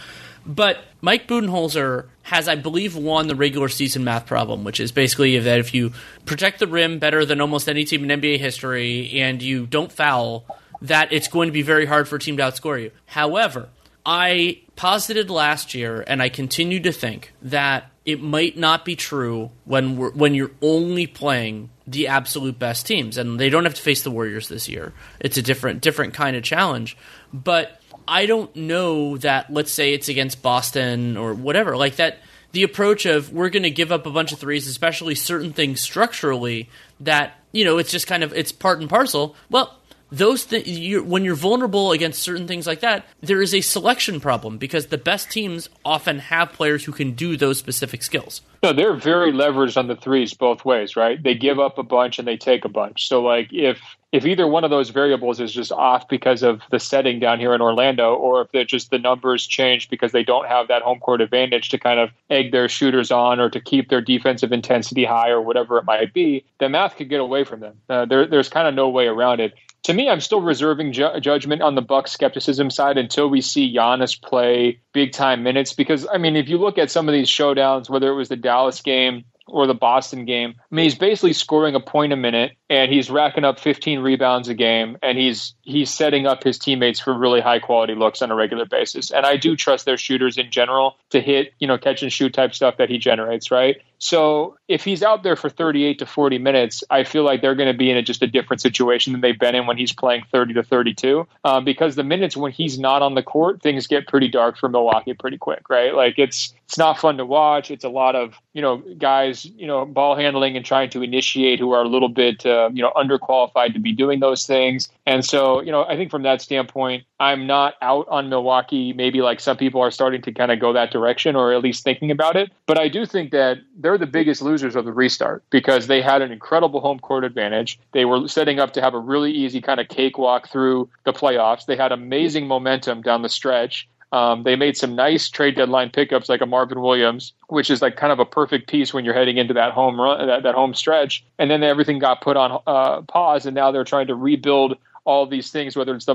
But Mike Budenholzer has, I believe, won the regular season math problem, which is basically that if you protect the rim better than almost any team in NBA history and you don't foul, that it's going to be very hard for a team to outscore you. However, I posited last year, and I continue to think that it might not be true when when you're only playing the absolute best teams, and they don't have to face the Warriors this year. It's a different different kind of challenge, but I don't know that, let's say it's against Boston or whatever, like that, the approach of we're going to give up a bunch of threes, especially certain things structurally that, you know, it's just kind of, it's part and parcel. Well, those things, you, when you're vulnerable against certain things like that, there is a selection problem because the best teams often have players who can do those specific skills. No, they're very leveraged on the threes both ways, right? They give up a bunch and they take a bunch. So, like, if if either one of those variables is just off because of the setting down here in Orlando, or if they're just the numbers change because they don't have that home court advantage to kind of egg their shooters on or to keep their defensive intensity high or whatever it might be, the math could get away from them. Uh, there, there's kind of no way around it. To me, I'm still reserving ju- judgment on the Bucks skepticism side until we see Giannis play big time minutes. Because I mean, if you look at some of these showdowns, whether it was the Dallas game or the Boston game. I mean, he's basically scoring a point a minute and he's racking up 15 rebounds a game and he's he's setting up his teammates for really high quality looks on a regular basis. And I do trust their shooters in general to hit, you know, catch and shoot type stuff that he generates, right? So if he's out there for 38 to 40 minutes, I feel like they're going to be in a, just a different situation than they've been in when he's playing 30 to 32. Uh, because the minutes when he's not on the court, things get pretty dark for Milwaukee pretty quick, right? Like it's it's not fun to watch. It's a lot of you know guys you know ball handling and trying to initiate who are a little bit uh, you know underqualified to be doing those things. And so you know I think from that standpoint, I'm not out on Milwaukee. Maybe like some people are starting to kind of go that direction or at least thinking about it. But I do think that they're the biggest losers of the restart because they had an incredible home court advantage. They were setting up to have a really easy kind of cakewalk through the playoffs. They had amazing momentum down the stretch. Um, they made some nice trade deadline pickups like a Marvin Williams, which is like kind of a perfect piece when you're heading into that home run, that, that home stretch. And then everything got put on uh, pause, and now they're trying to rebuild all these things, whether it's the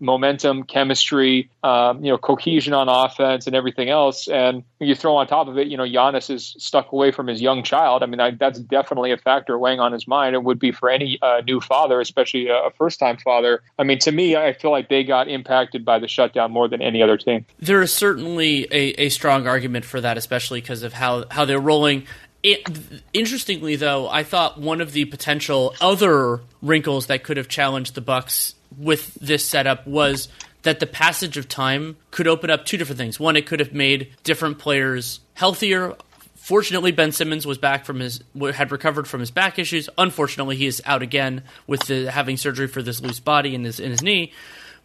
momentum, chemistry, um, you know, cohesion on offense, and everything else. And you throw on top of it, you know, Giannis is stuck away from his young child. I mean, I, that's definitely a factor weighing on his mind. It would be for any uh, new father, especially a first-time father. I mean, to me, I feel like they got impacted by the shutdown more than any other team. There is certainly a, a strong argument for that, especially because of how how they're rolling. It, interestingly, though, I thought one of the potential other wrinkles that could have challenged the Bucks with this setup was that the passage of time could open up two different things. One, it could have made different players healthier. Fortunately, Ben Simmons was back from his had recovered from his back issues. Unfortunately, he is out again with the, having surgery for this loose body in his in his knee.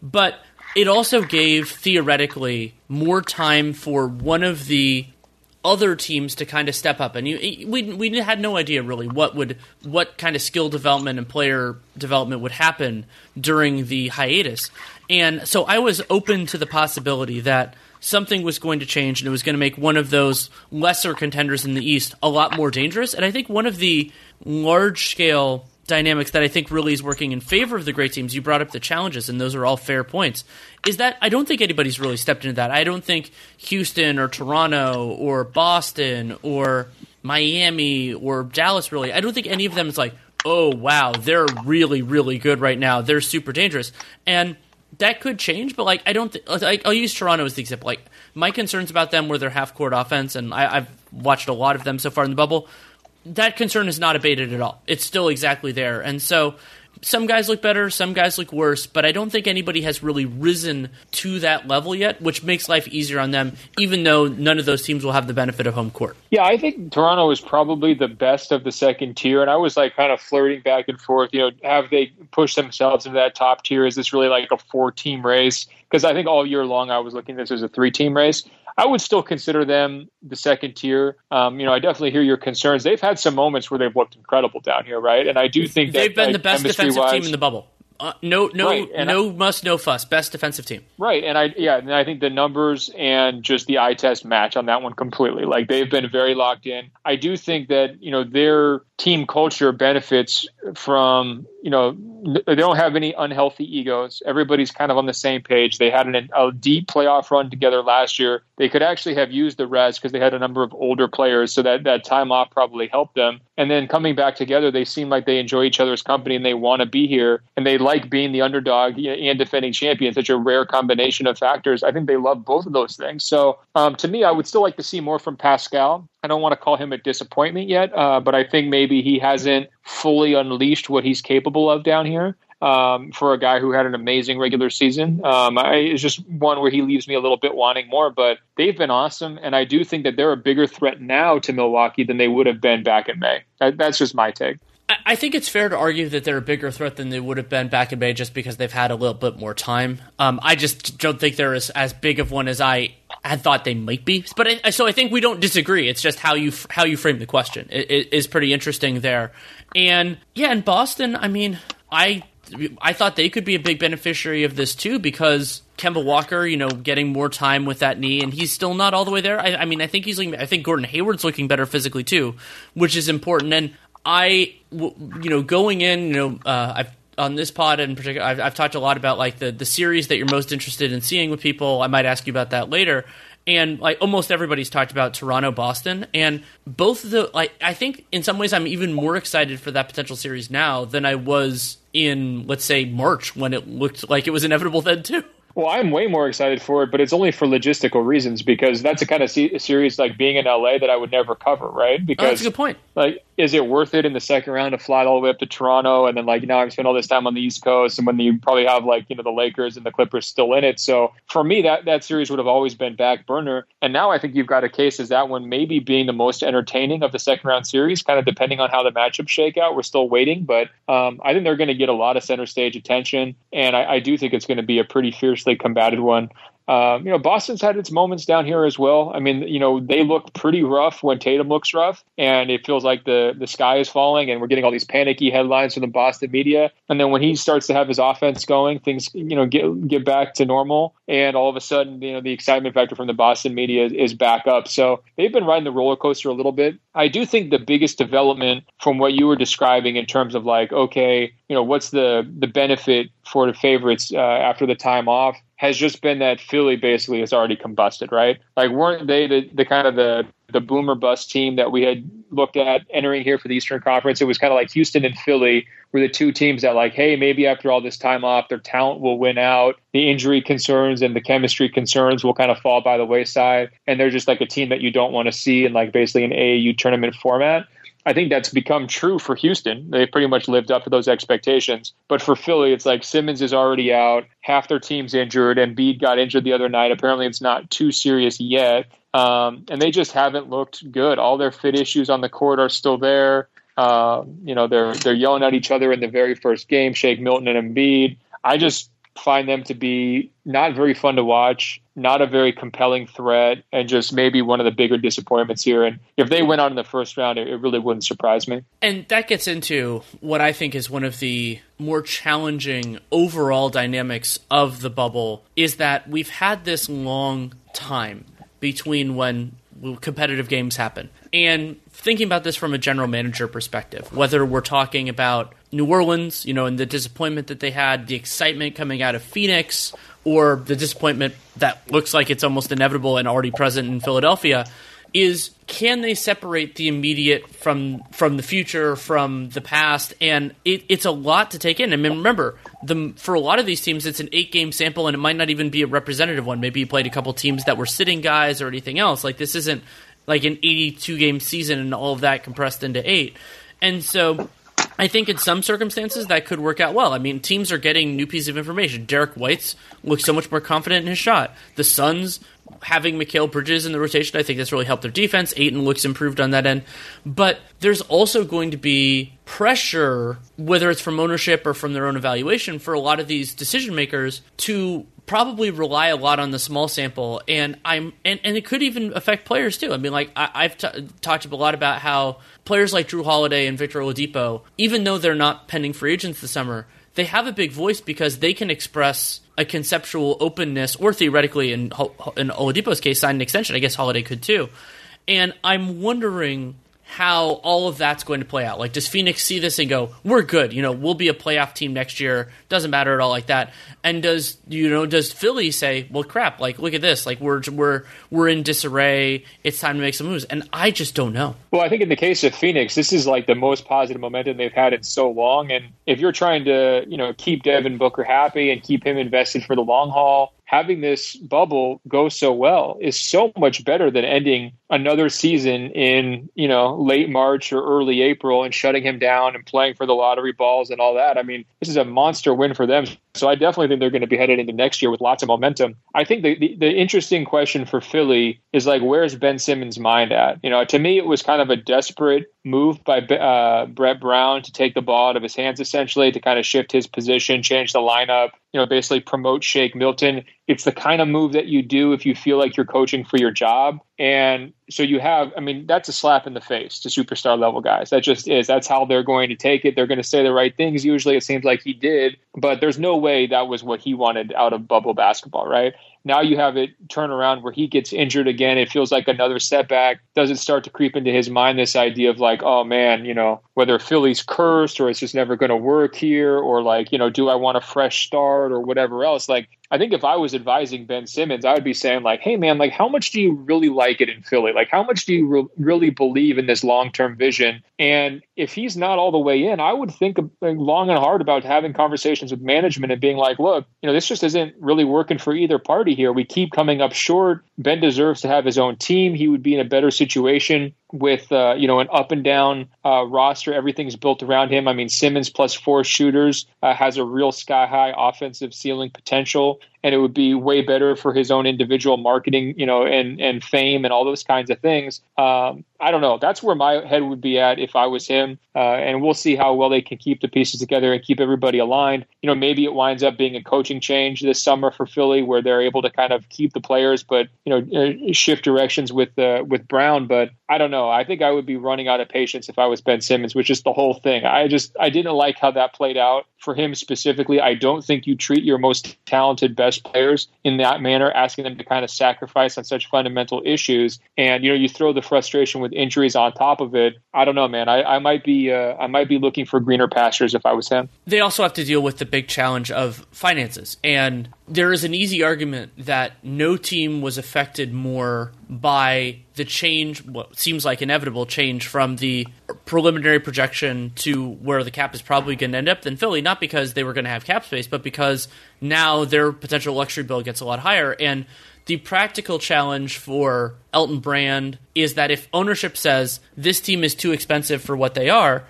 But it also gave theoretically more time for one of the other teams to kind of step up. And you, we we had no idea really what would what kind of skill development and player development would happen during the hiatus. And so I was open to the possibility that something was going to change and it was going to make one of those lesser contenders in the East a lot more dangerous. And I think one of the large scale dynamics that I think really is working in favor of the great teams. You brought up the challenges, and those are all fair points. Is that I don't think anybody's really stepped into that. I don't think Houston or Toronto or Boston or Miami or Dallas really. I don't think any of them is like, oh wow, they're really really good right now. They're super dangerous, and that could change. But like, I don't. Th- I'll use Toronto as the example. Like my concerns about them were their half court offense, and I, I've watched a lot of them so far in the bubble. That concern is not abated at all. It's still exactly there, and so some guys look better, some guys look worse, but I don't think anybody has really risen to that level yet, which makes life easier on them, even though none of those teams will have the benefit of home court. Yeah, I think Toronto is probably the best of the second tier, and I was like kind of flirting back and forth. You know, have they pushed themselves into that top tier? Is this really like a four team race? Because I think all year long I was looking at this as a three team race. I would still consider them the second tier. Um, you know, I definitely hear your concerns. They've had some moments where they've looked incredible down here, right? And I do think they've been the best defensive team in the bubble. Uh, no, no, right. no I, must, no fuss. Best defensive team. Right, and I yeah, and I think the numbers and just the eye test match on that one completely. Like they've been very locked in. I do think that you know their team culture benefits from you know they don't have any unhealthy egos. Everybody's kind of on the same page. They had an, a deep playoff run together last year. They could actually have used the rest because they had a number of older players, so that that time off probably helped them. And then coming back together, they seem like they enjoy each other's company and they want to be here and they like being the underdog and defending champion. Such a rare combination of factors. I think they love both of those things. So um, to me, I would still like to see more from Pascal. I don't want to call him a disappointment yet, uh, but I think maybe he hasn't fully unleashed what he's capable of down here um, for a guy who had an amazing regular season. Um, I, it's just one where he leaves me a little bit wanting more, but they've been awesome. And I do think that they're a bigger threat now to Milwaukee than they would have been back in May. That, that's just my take. I think it's fair to argue that they're a bigger threat than they would have been back in May just because they've had a little bit more time. Um, I just don't think they're as, as big of one as I had thought they might be. But I, so I think we don't disagree. It's just how you how you frame the question it, it is pretty interesting there. And yeah, in Boston, I mean, I I thought they could be a big beneficiary of this too because Kemba Walker, you know, getting more time with that knee, and he's still not all the way there. I, I mean, I think he's looking. I think Gordon Hayward's looking better physically too, which is important. And I, you know, going in, you know, uh, I've on this pod in particular, I've, I've talked a lot about like the the series that you're most interested in seeing with people. I might ask you about that later and like almost everybody's talked about Toronto Boston and both of the like I think in some ways I'm even more excited for that potential series now than I was in let's say March when it looked like it was inevitable then too. Well, I'm way more excited for it, but it's only for logistical reasons because that's a kind of series like being in LA that I would never cover, right? Because oh, that's a good point. Like is it worth it in the second round to fly all the way up to Toronto and then like now I'm spending all this time on the East Coast and when you probably have like you know the Lakers and the Clippers still in it. So for me that that series would have always been back burner. And now I think you've got a case as that one maybe being the most entertaining of the second round series, kind of depending on how the matchups shake out. We're still waiting, but um, I think they're going to get a lot of center stage attention, and I, I do think it's going to be a pretty fiercely combated one. Um, you know, Boston's had its moments down here as well. I mean, you know, they look pretty rough when Tatum looks rough, and it feels like the the sky is falling, and we're getting all these panicky headlines from the Boston media. And then when he starts to have his offense going, things you know get get back to normal, and all of a sudden, you know, the excitement factor from the Boston media is, is back up. So they've been riding the roller coaster a little bit. I do think the biggest development from what you were describing in terms of like, okay, you know, what's the the benefit for the favorites uh, after the time off? Has just been that Philly basically has already combusted, right? Like, weren't they the, the kind of the the boomer bust team that we had looked at entering here for the Eastern Conference? It was kind of like Houston and Philly were the two teams that, like, hey, maybe after all this time off, their talent will win out. The injury concerns and the chemistry concerns will kind of fall by the wayside, and they're just like a team that you don't want to see in like basically an AAU tournament format. I think that's become true for Houston. They pretty much lived up to those expectations. But for Philly, it's like Simmons is already out, half their team's injured, and Embiid got injured the other night. Apparently, it's not too serious yet. Um, and they just haven't looked good. All their fit issues on the court are still there. Uh, you know, they're they're yelling at each other in the very first game, Shake Milton and Embiid. I just find them to be not very fun to watch, not a very compelling threat, and just maybe one of the bigger disappointments here. And if they went on in the first round, it, it really wouldn't surprise me. And that gets into what I think is one of the more challenging overall dynamics of the bubble is that we've had this long time between when competitive games happen. And thinking about this from a general manager perspective, whether we're talking about New Orleans, you know, and the disappointment that they had, the excitement coming out of Phoenix, or the disappointment that looks like it's almost inevitable and already present in Philadelphia, is can they separate the immediate from from the future from the past? And it, it's a lot to take in. I mean remember the for a lot of these teams it's an eight game sample and it might not even be a representative one. Maybe you played a couple teams that were sitting guys or anything else. Like this isn't like an 82 game season and all of that compressed into eight. And so I think in some circumstances that could work out well. I mean, teams are getting new pieces of information. Derrick White's looks so much more confident in his shot. The Suns having Mikal Bridges in the rotation, I think that's really helped their defense. Ayton looks improved on that end. But there's also going to be pressure, whether it's from ownership or from their own evaluation, for a lot of these decision makers to probably rely a lot on the small sample and i'm and, and it could even affect players too i mean like I, have t- talked a lot about how players like Jrue Holiday and victor oladipo even though they're not pending free agents this summer they have a big voice because they can express a conceptual openness, or theoretically, in in Oladipo's case, sign an extension. I guess Holiday could too. And I'm wondering how all of that's going to play out. Like, does Phoenix see this and go, "We're good. You know, we'll be a playoff team next year. Doesn't matter at all like that." And does you know does Philly say, "Well, crap. Like, look at this. Like, we're we're we're in disarray. It's time to make some moves." And I just don't know. Well, I think in the case of Phoenix, this is like the most positive momentum they've had in so long. And if you're trying to you know keep Devin Booker happy and keep him invested for the long haul, having this bubble go so well is so much better than ending another season in you know late March or early April and shutting him down and playing for the lottery balls and all that. I mean, this is a monster win for them. So I definitely think they're going to be headed into next year with lots of momentum. I think the, the, the interesting question for Philly is like, where's Ben Simmons' mind at? You know, to me, it was kind of a desperate move by uh, Brett Brown to take the ball out of his hands, essentially, to kind of shift his position, change the lineup, you know, basically promote Shake Milton. It's the kind of move that you do if you feel like you're coaching for your job. And so you have, I mean, that's a slap in the face to superstar level guys. That just is. That's how they're going to take it. They're going to say the right things. Usually it seems like he did, but there's no way that was what he wanted out of bubble basketball, right? Now you have it turn around where he gets injured again. It feels like another setback. Does it start to creep into his mind this idea of like, oh man, you know, whether Philly's cursed or it's just never going to work here, or like, you know, do I want a fresh start or whatever else? Like, I think if I was advising Ben Simmons, I would be saying like, "Hey man, like how much do you really like it in Philly? Like how much do you re- really believe in this long-term vision?" And if he's not all the way in, I would think long and hard about having conversations with management and being like, "Look, you know, this just isn't really working for either party here. We keep coming up short. Ben deserves to have his own team. He would be in a better situation with uh, you know an up and down uh, roster. Everything's built around him. I mean, Simmons plus four shooters uh, has a real sky high offensive ceiling potential and it would be way better for his own individual marketing, you know, and and fame and all those kinds of things. Um, I don't know. That's where my head would be at if I was him. Uh, and we'll see how well they can keep the pieces together and keep everybody aligned. You know, maybe it winds up being a coaching change this summer for Philly, where they're able to kind of keep the players, but you know, uh, shift directions with uh, with Brown. But I don't know. I think I would be running out of patience if I was Ben Simmons, which is the whole thing. I just I didn't like how that played out for him specifically. I don't think you treat your most talented best players in that manner, asking them to kind of sacrifice on such fundamental issues. And you know, you throw the frustration with injuries on top of it. I don't know, man. I, I might be uh, I might be looking for greener pastures if I was him. They also have to deal with the big challenge of finances, and there is an easy argument that no team was affected more by the change, what seems like inevitable change from the preliminary projection to where the cap is probably going to end up than Philly, not because they were going to have cap space, but because now their potential luxury bill gets a lot higher. And the practical challenge for Elton Brand is that if ownership says this team is too expensive for what they are,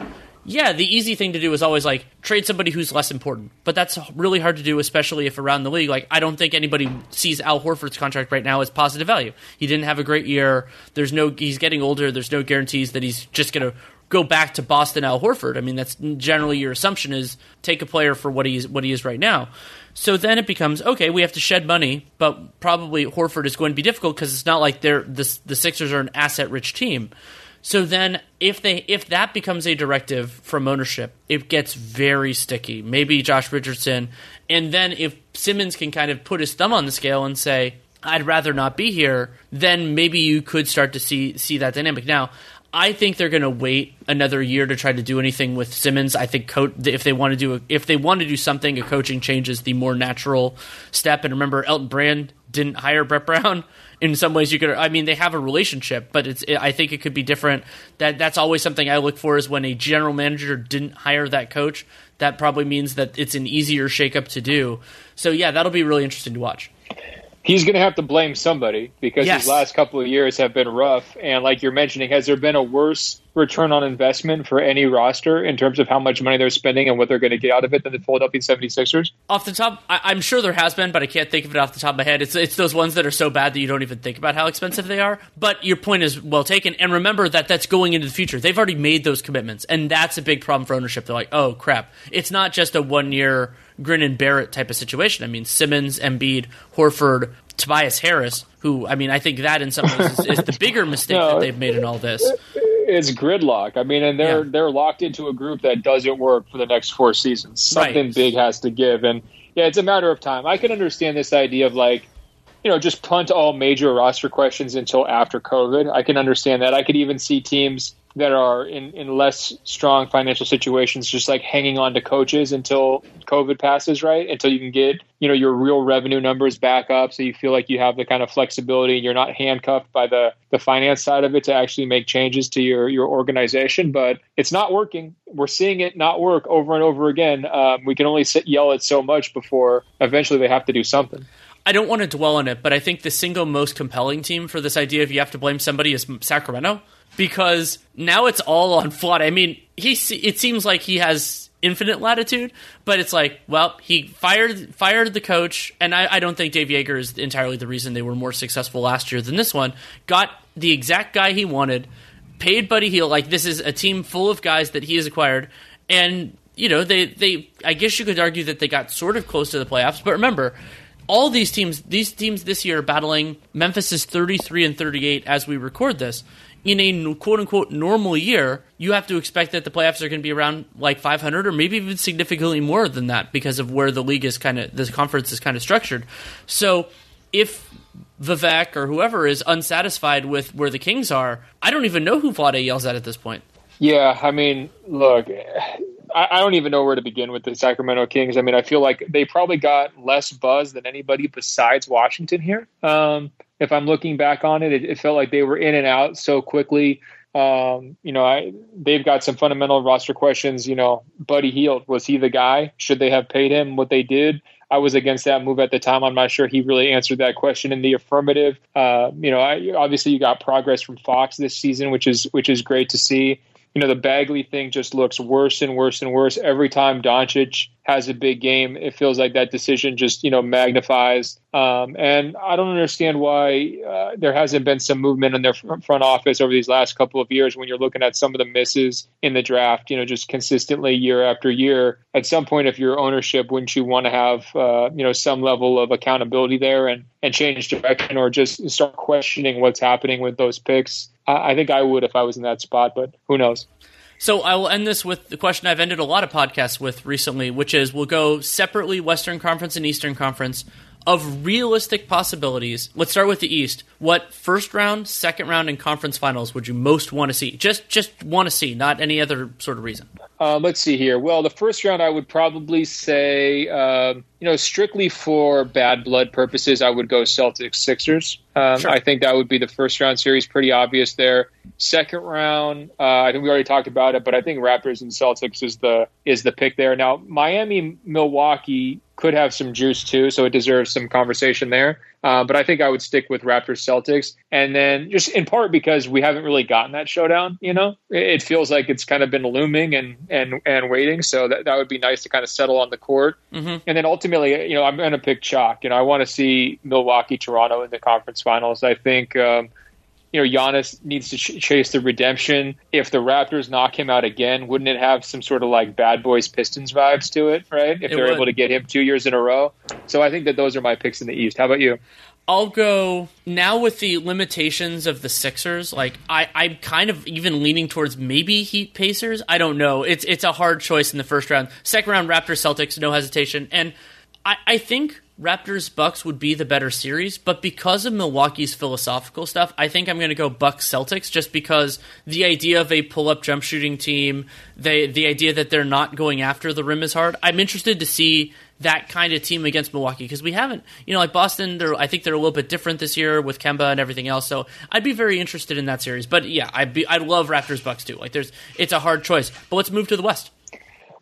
yeah, the easy thing to do is always like trade somebody who's less important. But that's really hard to do, especially if around the league, like I don't think anybody sees Al Horford's contract right now as positive value. He didn't have a great year. There's no he's getting older. There's no guarantees that he's just going to go back to Boston Al Horford. I mean, that's generally your assumption is take a player for what he's what he is right now. So then it becomes okay. We have to shed money, but probably Horford is going to be difficult because it's not like they're the the Sixers are an asset rich team. So then if they if that becomes a directive from ownership, it gets very sticky. Maybe Josh Richardson and then if Simmons can kind of put his thumb on the scale and say, I'd rather not be here, then maybe you could start to see see that dynamic. Now, I think they're going to wait another year to try to do anything with Simmons. I think co- if they want to do a, if they want to do something, a coaching change is the more natural step. And remember, Elton Brand didn't hire Brett Brown. In some ways, you could. I mean, they have a relationship, but it's. I think it could be different. That that's always something I look for is when a general manager didn't hire that coach. That probably means that it's an easier shakeup to do. So yeah, that'll be really interesting to watch he's going to have to blame somebody because yes. his last couple of years have been rough. And like you're mentioning, has there been a worse return on investment for any roster in terms of how much money they're spending and what they're going to get out of it than the Philadelphia 76ers? Off the top, I- am sure there has been, but I can't think of it off the top of my head. It's, it's those ones that are so bad that you don't even think about how expensive they are. But your point is well taken. And remember that that's going into the future. They've already made those commitments. And that's a big problem for ownership. They're like, oh, crap. It's not just a one year grin and bear it type of situation. I mean, Simmons, Embiid, Horford, Tobias Harris, who I mean, I think that in some ways is, is the bigger mistake no, that they've made in all this. It's gridlock. I mean, and they're yeah. they're locked into a group that doesn't work for the next four seasons. Something right. big has to give, and yeah, it's a matter of time. I can understand this idea of like, you know, just punt all major roster questions until after COVID. I can understand that. I could even see teams that are in, in less strong financial situations just like hanging on to coaches until COVID passes, right? Until you can get, you know, your real revenue numbers back up so you feel like you have the kind of flexibility and you're not handcuffed by the the finance side of it to actually make changes to your your organization. But it's not working. We're seeing it not work over and over again. Um, we can only sit, yell it so much before eventually they have to do something. I don't want to dwell on it, but I think the single most compelling team for this idea of you have to blame somebody is Sacramento because now it's all on Vlade. I mean, he it seems like he has infinite latitude, but it's like, well, he fired fired the coach, and I, I don't think Dave Joerger is entirely the reason they were more successful last year than this one. Got the exact guy he wanted, paid Buddy Hield. Like this is a team full of guys that he has acquired, and you know they they. I guess you could argue that they got sort of close to the playoffs, but remember all these teams, these teams this year are battling. Memphis is 33 and 38 as we record this in a quote unquote normal year, you have to expect that the playoffs are going to be around like 500 or maybe even significantly more than that because of where the league is kind of, this conference is kind of structured. So if Vivek or whoever is unsatisfied with where the Kings are, I don't even know who Vlade yells at at this point. Yeah, I mean, look, I, don't even know where to begin with the Sacramento Kings. I mean, I feel like they probably got less buzz than anybody besides Washington here. Um, if I'm looking back on it, it, it felt like they were in and out so quickly. Um, you know, I, they've got some fundamental roster questions. You know, Buddy Hield, was he the guy? Should they have paid him what they did? I was against that move at the time. I'm not sure he really answered that question in the affirmative. Uh, you know, I, obviously you got progress from Fox this season, which is which is great to see you know, the Bagley thing just looks worse and worse and worse every time Doncic has a big game. It feels like that decision just, you know, magnifies. Um, and I don't understand why uh, there hasn't been some movement in their front office over these last couple of years when you're looking at some of the misses in the draft, you know, just consistently year after year. At some point, if you're ownership, wouldn't you want to have, uh, you know, some level of accountability there and, and change direction or just start questioning what's happening with those picks? I, I think I would if I was in that spot, but who knows? So I will end this with the question I've ended a lot of podcasts with recently, which is we'll go separately Western Conference and Eastern Conference of realistic possibilities. Let's start with the East. What first round, second round, and conference finals would you most want to see? Just just want to see, not any other sort of reason. Uh, let's see here. Well, the first round, I would probably say, uh, you know, strictly for bad blood purposes, I would go Celtics Sixers. Um, sure. I think that would be the first round series, pretty obvious there. Second round, uh, I think we already talked about it, but I think Raptors and Celtics is the is the pick there. Now, Miami, Milwaukee could have some juice too, so it deserves some conversation there. Uh, but I think I would stick with Raptors Celtics, and then just in part because we haven't really gotten that showdown. You know, it, feels like it's kind of been looming and and and waiting. So that that would be nice to kind of settle on the court. Mm-hmm. And then ultimately, you know, I'm going to pick chalk. You know, I want to see Milwaukee Toronto in the conference finals. I think. Um, you know, Giannis needs to ch- chase the redemption. If the Raptors knock him out again, wouldn't it have some sort of like bad boys Pistons vibes to it, right? If it they're would. able to get him two years in a row. So I think that those are my picks in the East. How about you? I'll go now with the limitations of the Sixers. Like I, I'm kind of even leaning towards maybe Heat Pacers. I don't know. It's it's a hard choice in the first round. Second round, Raptors Celtics, no hesitation. And I, I think Raptors Bucks would be the better series, but because of Milwaukee's philosophical stuff, I think I'm going to go Bucks Celtics just because the idea of a pull up jump shooting team, the the idea that they're not going after the rim is hard. I'm interested to see that kind of team against Milwaukee because we haven't, you know, like Boston. They're, I think they're a little bit different this year with Kemba and everything else. So I'd be very interested in that series. But yeah, I'd be, I'd love Raptors Bucks too. Like there's, it's a hard choice. But let's move to the West.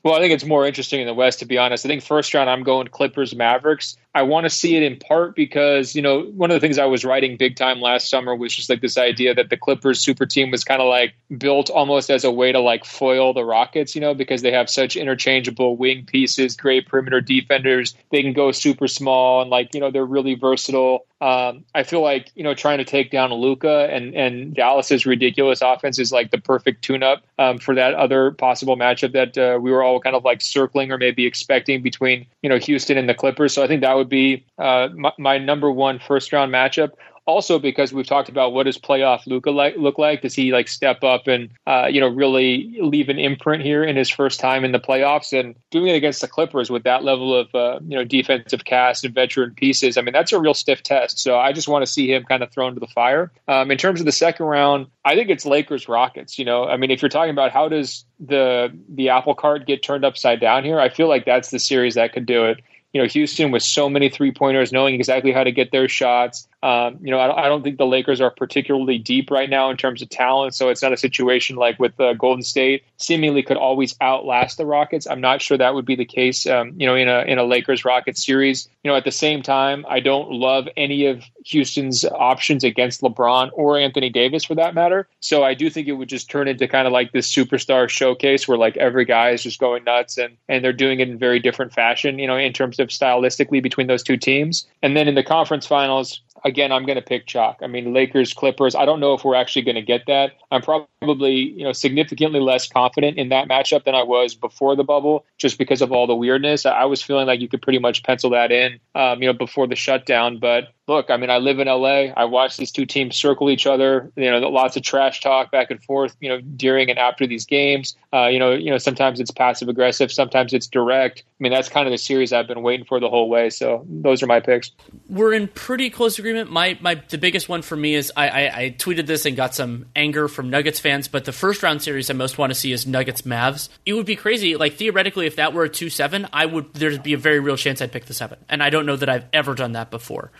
Well, I think it's more interesting in the West, to be honest. I think first round, I'm going Clippers Mavericks. I want to see it in part because, you know, one of the things I was writing big time last summer was just like this idea that the Clippers super team was kind of like built almost as a way to like foil the Rockets, you know, because they have such interchangeable wing pieces, great perimeter defenders. They can go super small and like, you know, they're really versatile. Um, I feel like, you know, trying to take down Luka and, and Dallas's ridiculous offense is like the perfect tune up um, for that other possible matchup that uh, we were all kind of like circling or maybe expecting between, you know, Houston and the Clippers. So I think that would be uh, my, my number one first round matchup also because we've talked about what does playoff Luka like, look like? Does he like step up and uh, you know really leave an imprint here in his first time in the playoffs and doing it against the Clippers with that level of uh, you know defensive cast and veteran pieces? I mean that's a real stiff test. So I just want to see him kind of thrown to the fire. Um, in terms of the second round, I think it's Lakers Rockets. You know, I mean if you're talking about how does the the apple cart get turned upside down here, I feel like that's the series that could do it you know Houston with so many three pointers, knowing exactly how to get their shots. Um, you know, I, I, don't think the Lakers are particularly deep right now in terms of talent, so it's not a situation like with uh, Golden State. Seemingly could always outlast the Rockets. I'm not sure that would be the case. Um, you know, in a in a Lakers Rockets series. You know, at the same time, I don't love any of Houston's options against LeBron or Anthony Davis for that matter. So I do think it would just turn into kind of like this superstar showcase where like every guy is just going nuts and and they're doing it in very different fashion. You know, in terms of stylistically between those two teams. And then in the conference finals, again, I'm going to pick chalk. I mean, Lakers, Clippers. I don't know if we're actually going to get that. I'm probably, you know, significantly less confident in that matchup than I was before the bubble, just because of all the weirdness. I was feeling like you could pretty much pencil that in, um, you know, before the shutdown. But look, I mean, I live in LA. I watch these two teams circle each other. You know, lots of trash talk back and forth. You know, during and after these games. Uh, you know, you know, sometimes it's passive aggressive, sometimes it's direct. I mean, that's kind of the series I've been waiting for the whole way. So those are my picks. We're in pretty close agreement. My my the biggest one for me is I, I, I tweeted this and got some anger from Nuggets fans. But the first round series I most want to see is Nuggets Mavs. It would be crazy. Like theoretically, if that were a two seven, I would there'd be a very real chance I'd pick the seven. And I don't know that I've ever done that before,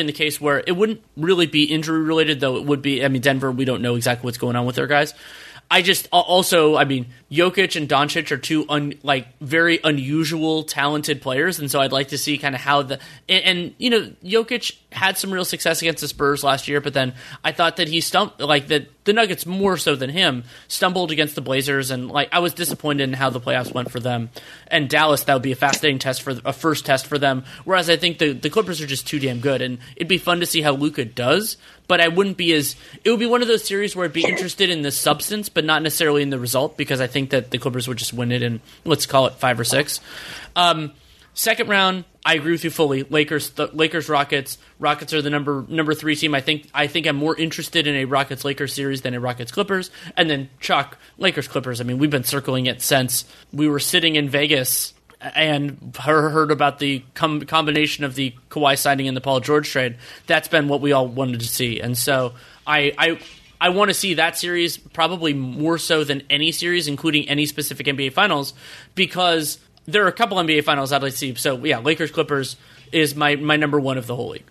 in the case where it wouldn't really be injury related, though it would be. I mean, Denver, we don't know exactly what's going on with their guys. I just also, I mean, Jokic and Doncic are two un, like very unusual, talented players, and so I'd like to see kind of how the and, and, you know Jokic had some real success against the Spurs last year, but then I thought that he stumped like that the Nuggets more so than him stumbled against the Blazers, and like I was disappointed in how the playoffs went for them. And Dallas, that would be a fascinating test for a first test for them. Whereas I think the the Clippers are just too damn good, and it'd be fun to see how Luka does but I wouldn't be as. It would be one of those series where I'd be interested in the substance, but not necessarily in the result, because I think that the Clippers would just win it in let's call it five or six. Um, second round, I agree with you fully. Lakers, the Lakers, Rockets. Rockets are the number number three team. I think I think I'm more interested in a Rockets Lakers series than a Rockets Clippers. And then Chuck Lakers Clippers. I mean, we've been circling it since we were sitting in Vegas and heard about the com- combination of the Kawhi signing and the Paul George trade, that's been what we all wanted to see. And so I I, I want to see that series probably more so than any series, including any specific NBA Finals, because there are a couple NBA Finals I'd like to see. So yeah, Lakers Clippers is my my number one of the whole league.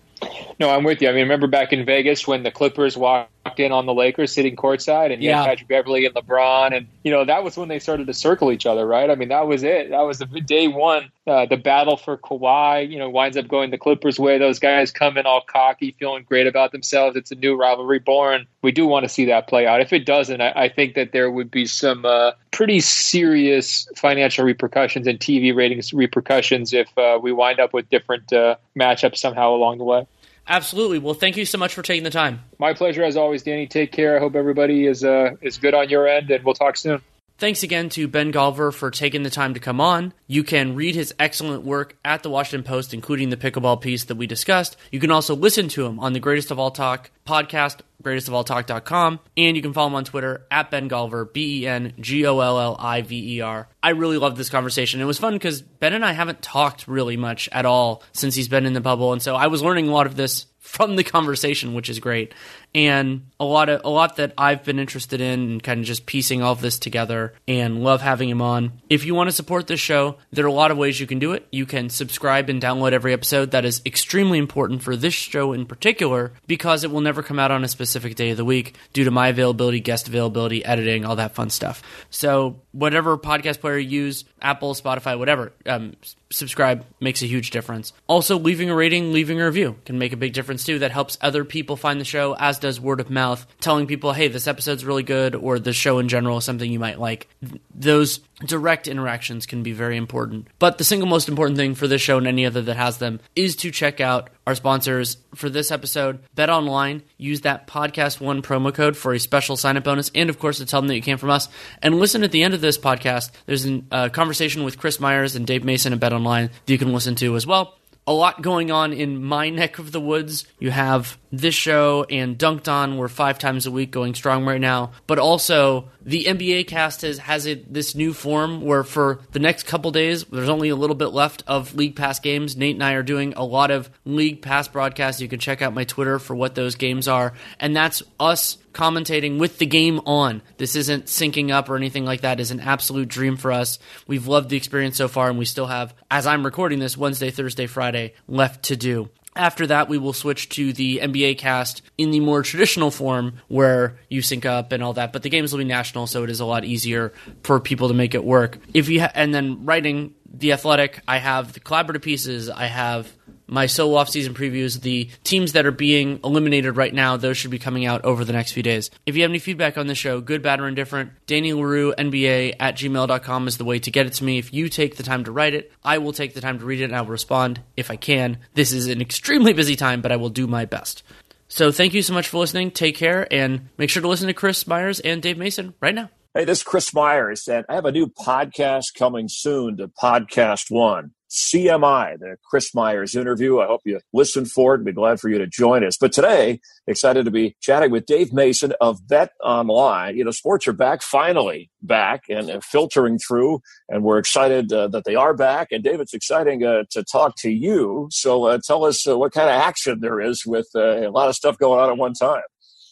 No, I'm with you. I mean, remember back in Vegas when the Clippers walked in on the Lakers sitting courtside and you yeah. had Patrick Beverley and LeBron. And, you know, that was when they started to circle each other, right? I mean, that was it. That was the day one, uh, the battle for Kawhi, you know, winds up going the Clippers' way. Those guys come in all cocky, feeling great about themselves. It's a new rivalry born. We do want to see that play out. If it doesn't, I, I think that there would be some uh, pretty serious financial repercussions and TV ratings repercussions if uh, we wind up with different uh, matchups somehow along the way. Absolutely. Well, thank you so much for taking the time. My pleasure as always, Danny. Take care. I hope everybody is uh, is good on your end, and we'll talk soon. Thanks again to Ben Golliver for taking the time to come on. You can read his excellent work at the Washington Post, including the pickleball piece that we discussed. You can also listen to him on the Greatest of All Talk podcast, greatestofalltalk.com, and you can follow him on Twitter at Ben Golliver, B E N G O L L I V E R. I really loved this conversation. It was fun because Ben and I haven't talked really much at all since he's been in the bubble, and so I was learning a lot of this from the conversation, which is great and a lot of a lot that I've been interested in and kind of just piecing all of this together and love having him on. If you want to support this show, there are a lot of ways you can do it. You can subscribe and download every episode. That is extremely important for this show in particular because it will never come out on a specific day of the week due to my availability, guest availability, editing, all that fun stuff. So whatever podcast player you use, Apple, Spotify, whatever, um, subscribe makes a huge difference. Also, leaving a rating, leaving a review can make a big difference too. That helps other people find the show as does word of mouth, telling people, hey, this episode's really good, or the show in general is something you might like. Those direct interactions can be very important. But the single most important thing for this show and any other that has them is to check out our sponsors for this episode. Bet online, use that podcast one promo code for a special sign up bonus, and of course to tell them that you came from us. And listen at the end of this podcast. There's a uh, conversation with Chris Myers and Dave Mason at Bet Online that you can listen to as well a lot going on in my neck of the woods. You have this show and Dunked On. We're five times a week going strong right now. But also, the NBA cast has, has this new form where for the next couple days, there's only a little bit left of League Pass games. Nate and I are doing a lot of League Pass broadcasts. You can check out my Twitter for what those games are. And that's us commentating with the game on. This isn't syncing up or anything like that. Is an absolute dream for us. We've loved the experience so far, and we still have, as I'm recording this, Wednesday, Thursday, Friday left to do. After that, we will switch to the NBA cast in the more traditional form where you sync up and all that. But the games will be national, so it is a lot easier for people to make it work. If you ha- and then writing the athletic, I have the collaborative pieces. I have my solo off-season previews, the teams that are being eliminated right now, those should be coming out over the next few days. If you have any feedback on the show, good, bad, or indifferent, Danny Leroux NBA at gmail.com is the way to get it to me. If you take the time to write it, I will take the time to read it and I will respond if I can. This is an extremely busy time, but I will do my best. So thank you so much for listening. Take care and make sure to listen to Chris Myers and Dave Mason right now. Hey, this is Chris Myers, and I have a new podcast coming soon to Podcast One. CMI, the Chris Myers interview. I hope you listen for it. Be glad for you to join us. But today, excited to be chatting with Dave Mason of Bet Online. You know, sports are back, finally back, and uh, filtering through, and we're excited uh, that they are back. And Dave, it's exciting uh, to talk to you. So uh, tell us uh, what kind of action there is with uh, a lot of stuff going on at one time.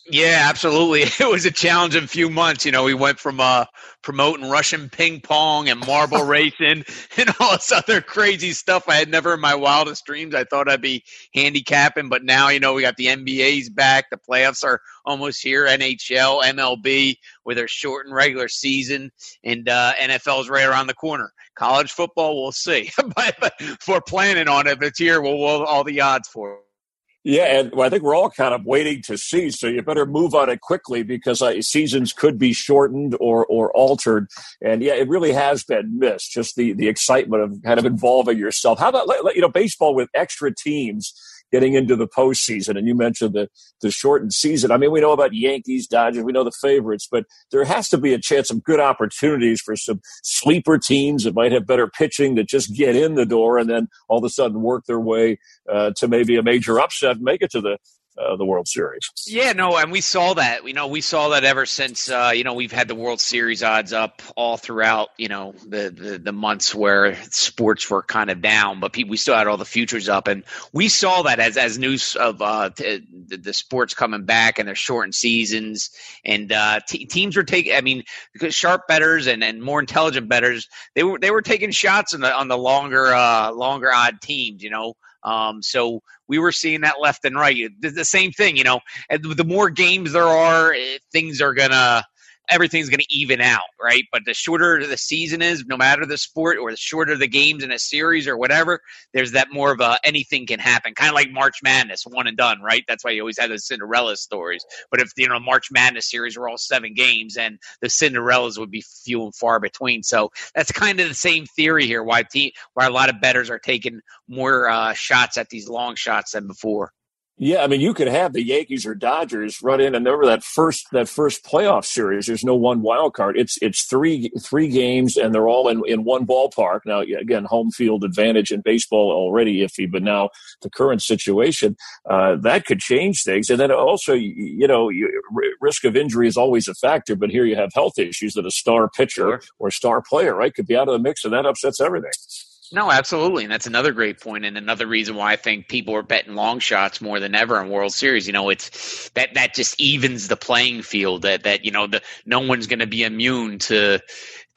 Yeah, absolutely. It was a challenging few months. You know, we went from uh, promoting Russian ping pong and marble racing and all this other crazy stuff I had never in my wildest dreams I thought I'd be handicapping. But now, you know, we got the NBA's back. The playoffs are almost here. NHL, MLB with their short and regular season, and uh, NFL's right around the corner. College football, we'll see. but, but if we're planning on it, if it's here, we'll, we'll all the odds for it. Yeah, and I think we're all kind of waiting to see. So you better move on it quickly because uh, seasons could be shortened or or altered. And yeah, it really has been missed. Just the the excitement of kind of involving yourself. How about you know baseball with extra teams? Getting into the postseason. And you mentioned the, the shortened season. I mean, we know about Yankees, Dodgers, we know the favorites, but there has to be a chance, of good opportunities for some sleeper teams that might have better pitching that just get in the door and then all of a sudden work their way uh, to maybe a major upset and make it to the uh, the World Series. Yeah, no, and we saw that. You know, we saw that ever since uh, you know we've had the World Series odds up all throughout. You know, the the, the months where sports were kind of down, but we still had all the futures up, and we saw that as as news of uh, t- the, sports coming back and their shortened seasons, and uh, t- teams were taking. I mean, because sharp betters and, and more intelligent betters, they were they were taking shots on the on the longer uh, longer odd teams. You know. Um, so we were seeing that left and right. The same thing, you know. the more games there are, eh, things are gonna everything's going to even out, right? But the shorter the season is, no matter the sport, or the shorter the games in a series or whatever, there's that more of a anything can happen, kind of like March Madness, one and done, right? That's why you always have those Cinderella stories. But if you know March Madness series were all seven games, and the Cinderellas would be few and far between. So that's kind of the same theory here. Why team, why a lot of betters are taking more uh, shots at these long shots than before. Yeah, I mean, you could have the Yankees or Dodgers run in, and remember that first that first playoff series. There's no one wild card. It's it's three three games, and they're all in in one ballpark. Now, again, home field advantage in baseball already iffy, but now the current situation uh, that could change things. And then also, you know, you, risk of injury is always a factor, but here you have health issues that a star pitcher or star player right could be out of the mix, and that upsets everything. No, absolutely, and that's another great point, and another reason why I think people are betting long shots more than ever in World Series. You know, it's that that just evens the playing field. That that you know, the no one's going to be immune to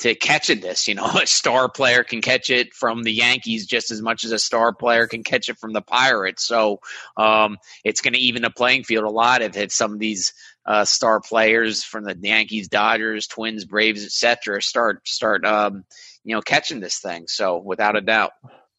to catching this. You know, a star player can catch it from the Yankees just as much as a star player can catch it from the Pirates. So um, it's going to even the playing field a lot if it's some of these uh, star players from the Yankees, Dodgers, Twins, Braves, etc. start start um, you know, catching this thing. So without a doubt.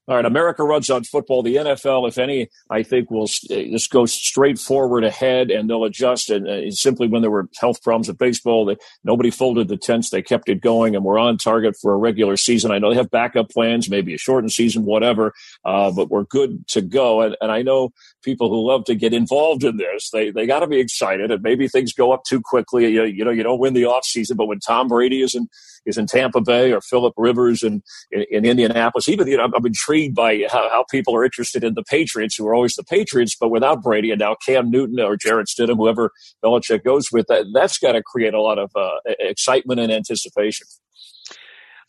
All right, America runs on football. The NFL, if any, I think will just go straight forward ahead, and they'll adjust. And uh, simply, when there were health problems at baseball, they, nobody folded the tents. They kept it going, and we're on target for a regular season. I know they have backup plans, maybe a shortened season, whatever, uh, but we're good to go. And, and I know people who love to get involved in this. They they got to be excited, and maybe things go up too quickly. You, you know, you don't win the off season, but when Tom Brady is in is in Tampa Bay or Philip Rivers in, in, in Indianapolis. Even you know, I'm, I'm intrigued by how, how, people are interested in the Patriots, who are always the Patriots, but without Brady and now Cam Newton or Jarrett Stidham, whoever Belichick goes with, that that's got to create a lot of uh, excitement and anticipation.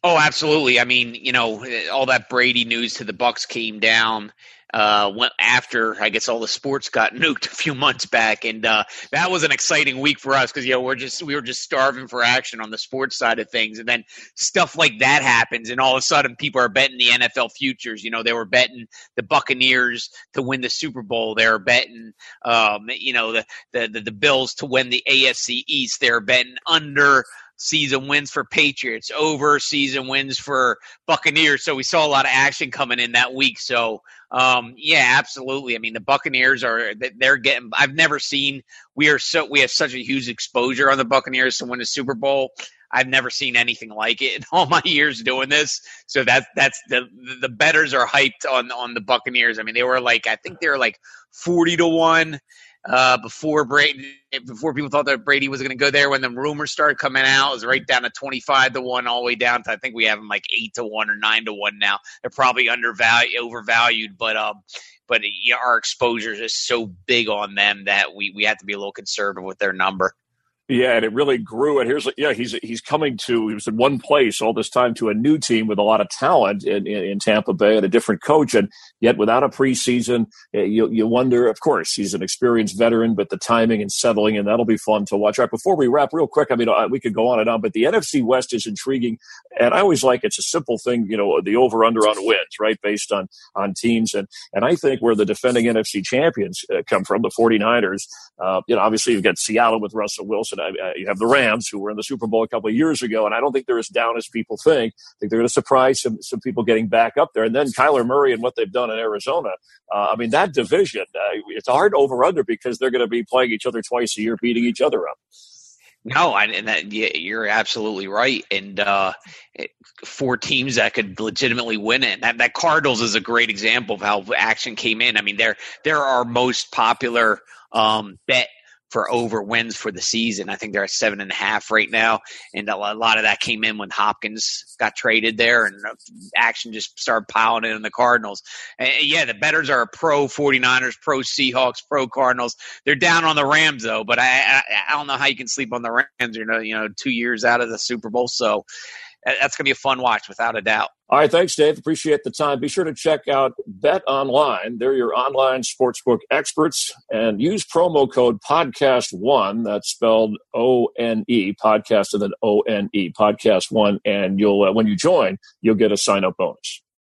Oh, absolutely. I mean, you know, all that Brady news to the Bucs came down uh, went after I guess all the sports got nuked a few months back, and uh, that was an exciting week for us because you know we're just we were just starving for action on the sports side of things, and then stuff like that happens, and all of a sudden people are betting the NFL futures. You know, they were betting the Buccaneers to win the Super Bowl. They were betting, um, you know, the, the the the Bills to win the AFC East. They were betting under season wins for Patriots, over season wins for Buccaneers. So we saw a lot of action coming in that week. So um, yeah, absolutely. I mean, the Buccaneers are they're getting. I've never seen. We are so we have such a huge exposure on the Buccaneers to win a Super Bowl. I've never seen anything like it in all my years doing this. So that's that's the the betters are hyped on on the Buccaneers. I mean, they were like I think they were like forty to one uh, before Brady, before people thought that Brady was going to go there. When the rumors started coming out, it was right down to twenty five to one, all the way down to I think we have them like eight to one or nine to one now. They're probably undervalued, overvalued, but um, but our exposure is so big on them that we we have to be a little conservative with their number. Yeah, and it really grew. And here's yeah, he's he's coming to he was in one place all this time to a new team with a lot of talent in, in, in Tampa Bay and a different coach, and yet without a preseason, eh, you you wonder. Of course, he's an experienced veteran, but the timing and settling, and that'll be fun to watch. All right, before we wrap, real quick, I mean uh, we could go on and on, but the NFC West is intriguing, and I always like it's a simple thing, you know, the over under on wins, right, based on on teams, and and I think where the defending NFC champions uh, come from, the 49ers, uh, you know, obviously you've got Seattle with Russell Wilson uh, you have the Rams, who were in the Super Bowl a couple of years ago, and I don't think they're as down as people think. I think they're going to surprise some some people getting back up there. And then Kyler Murray and what they've done in Arizona. Uh, I mean, that division, uh, it's hard over under because they're going to be playing each other twice a year, beating each other up. No, and that yeah, you're absolutely right. And uh, four teams that could legitimately win it. That, that Cardinals is a great example of how action came in. I mean, they're they're our most popular um, bet for over wins for the season. I think they're at seven and a half right now, and a lot of that came in when Hopkins got traded there, and uh, action just started piling in on the Cardinals. And yeah, the betters are a pro 49ers, pro Seahawks, pro Cardinals. They're down on the Rams though, but I, I I don't know how you can sleep on the Rams. You know, you know, two years out of the Super Bowl, so that's going to be a fun watch without a doubt. All right, thanks, Dave. Appreciate the time. Be sure to check out Bet Online. They're your online sportsbook experts, and use promo code Podcast One. That's spelled O N E Podcast and then O N E Podcast One, and you'll uh, when you join, you'll get a sign up bonus.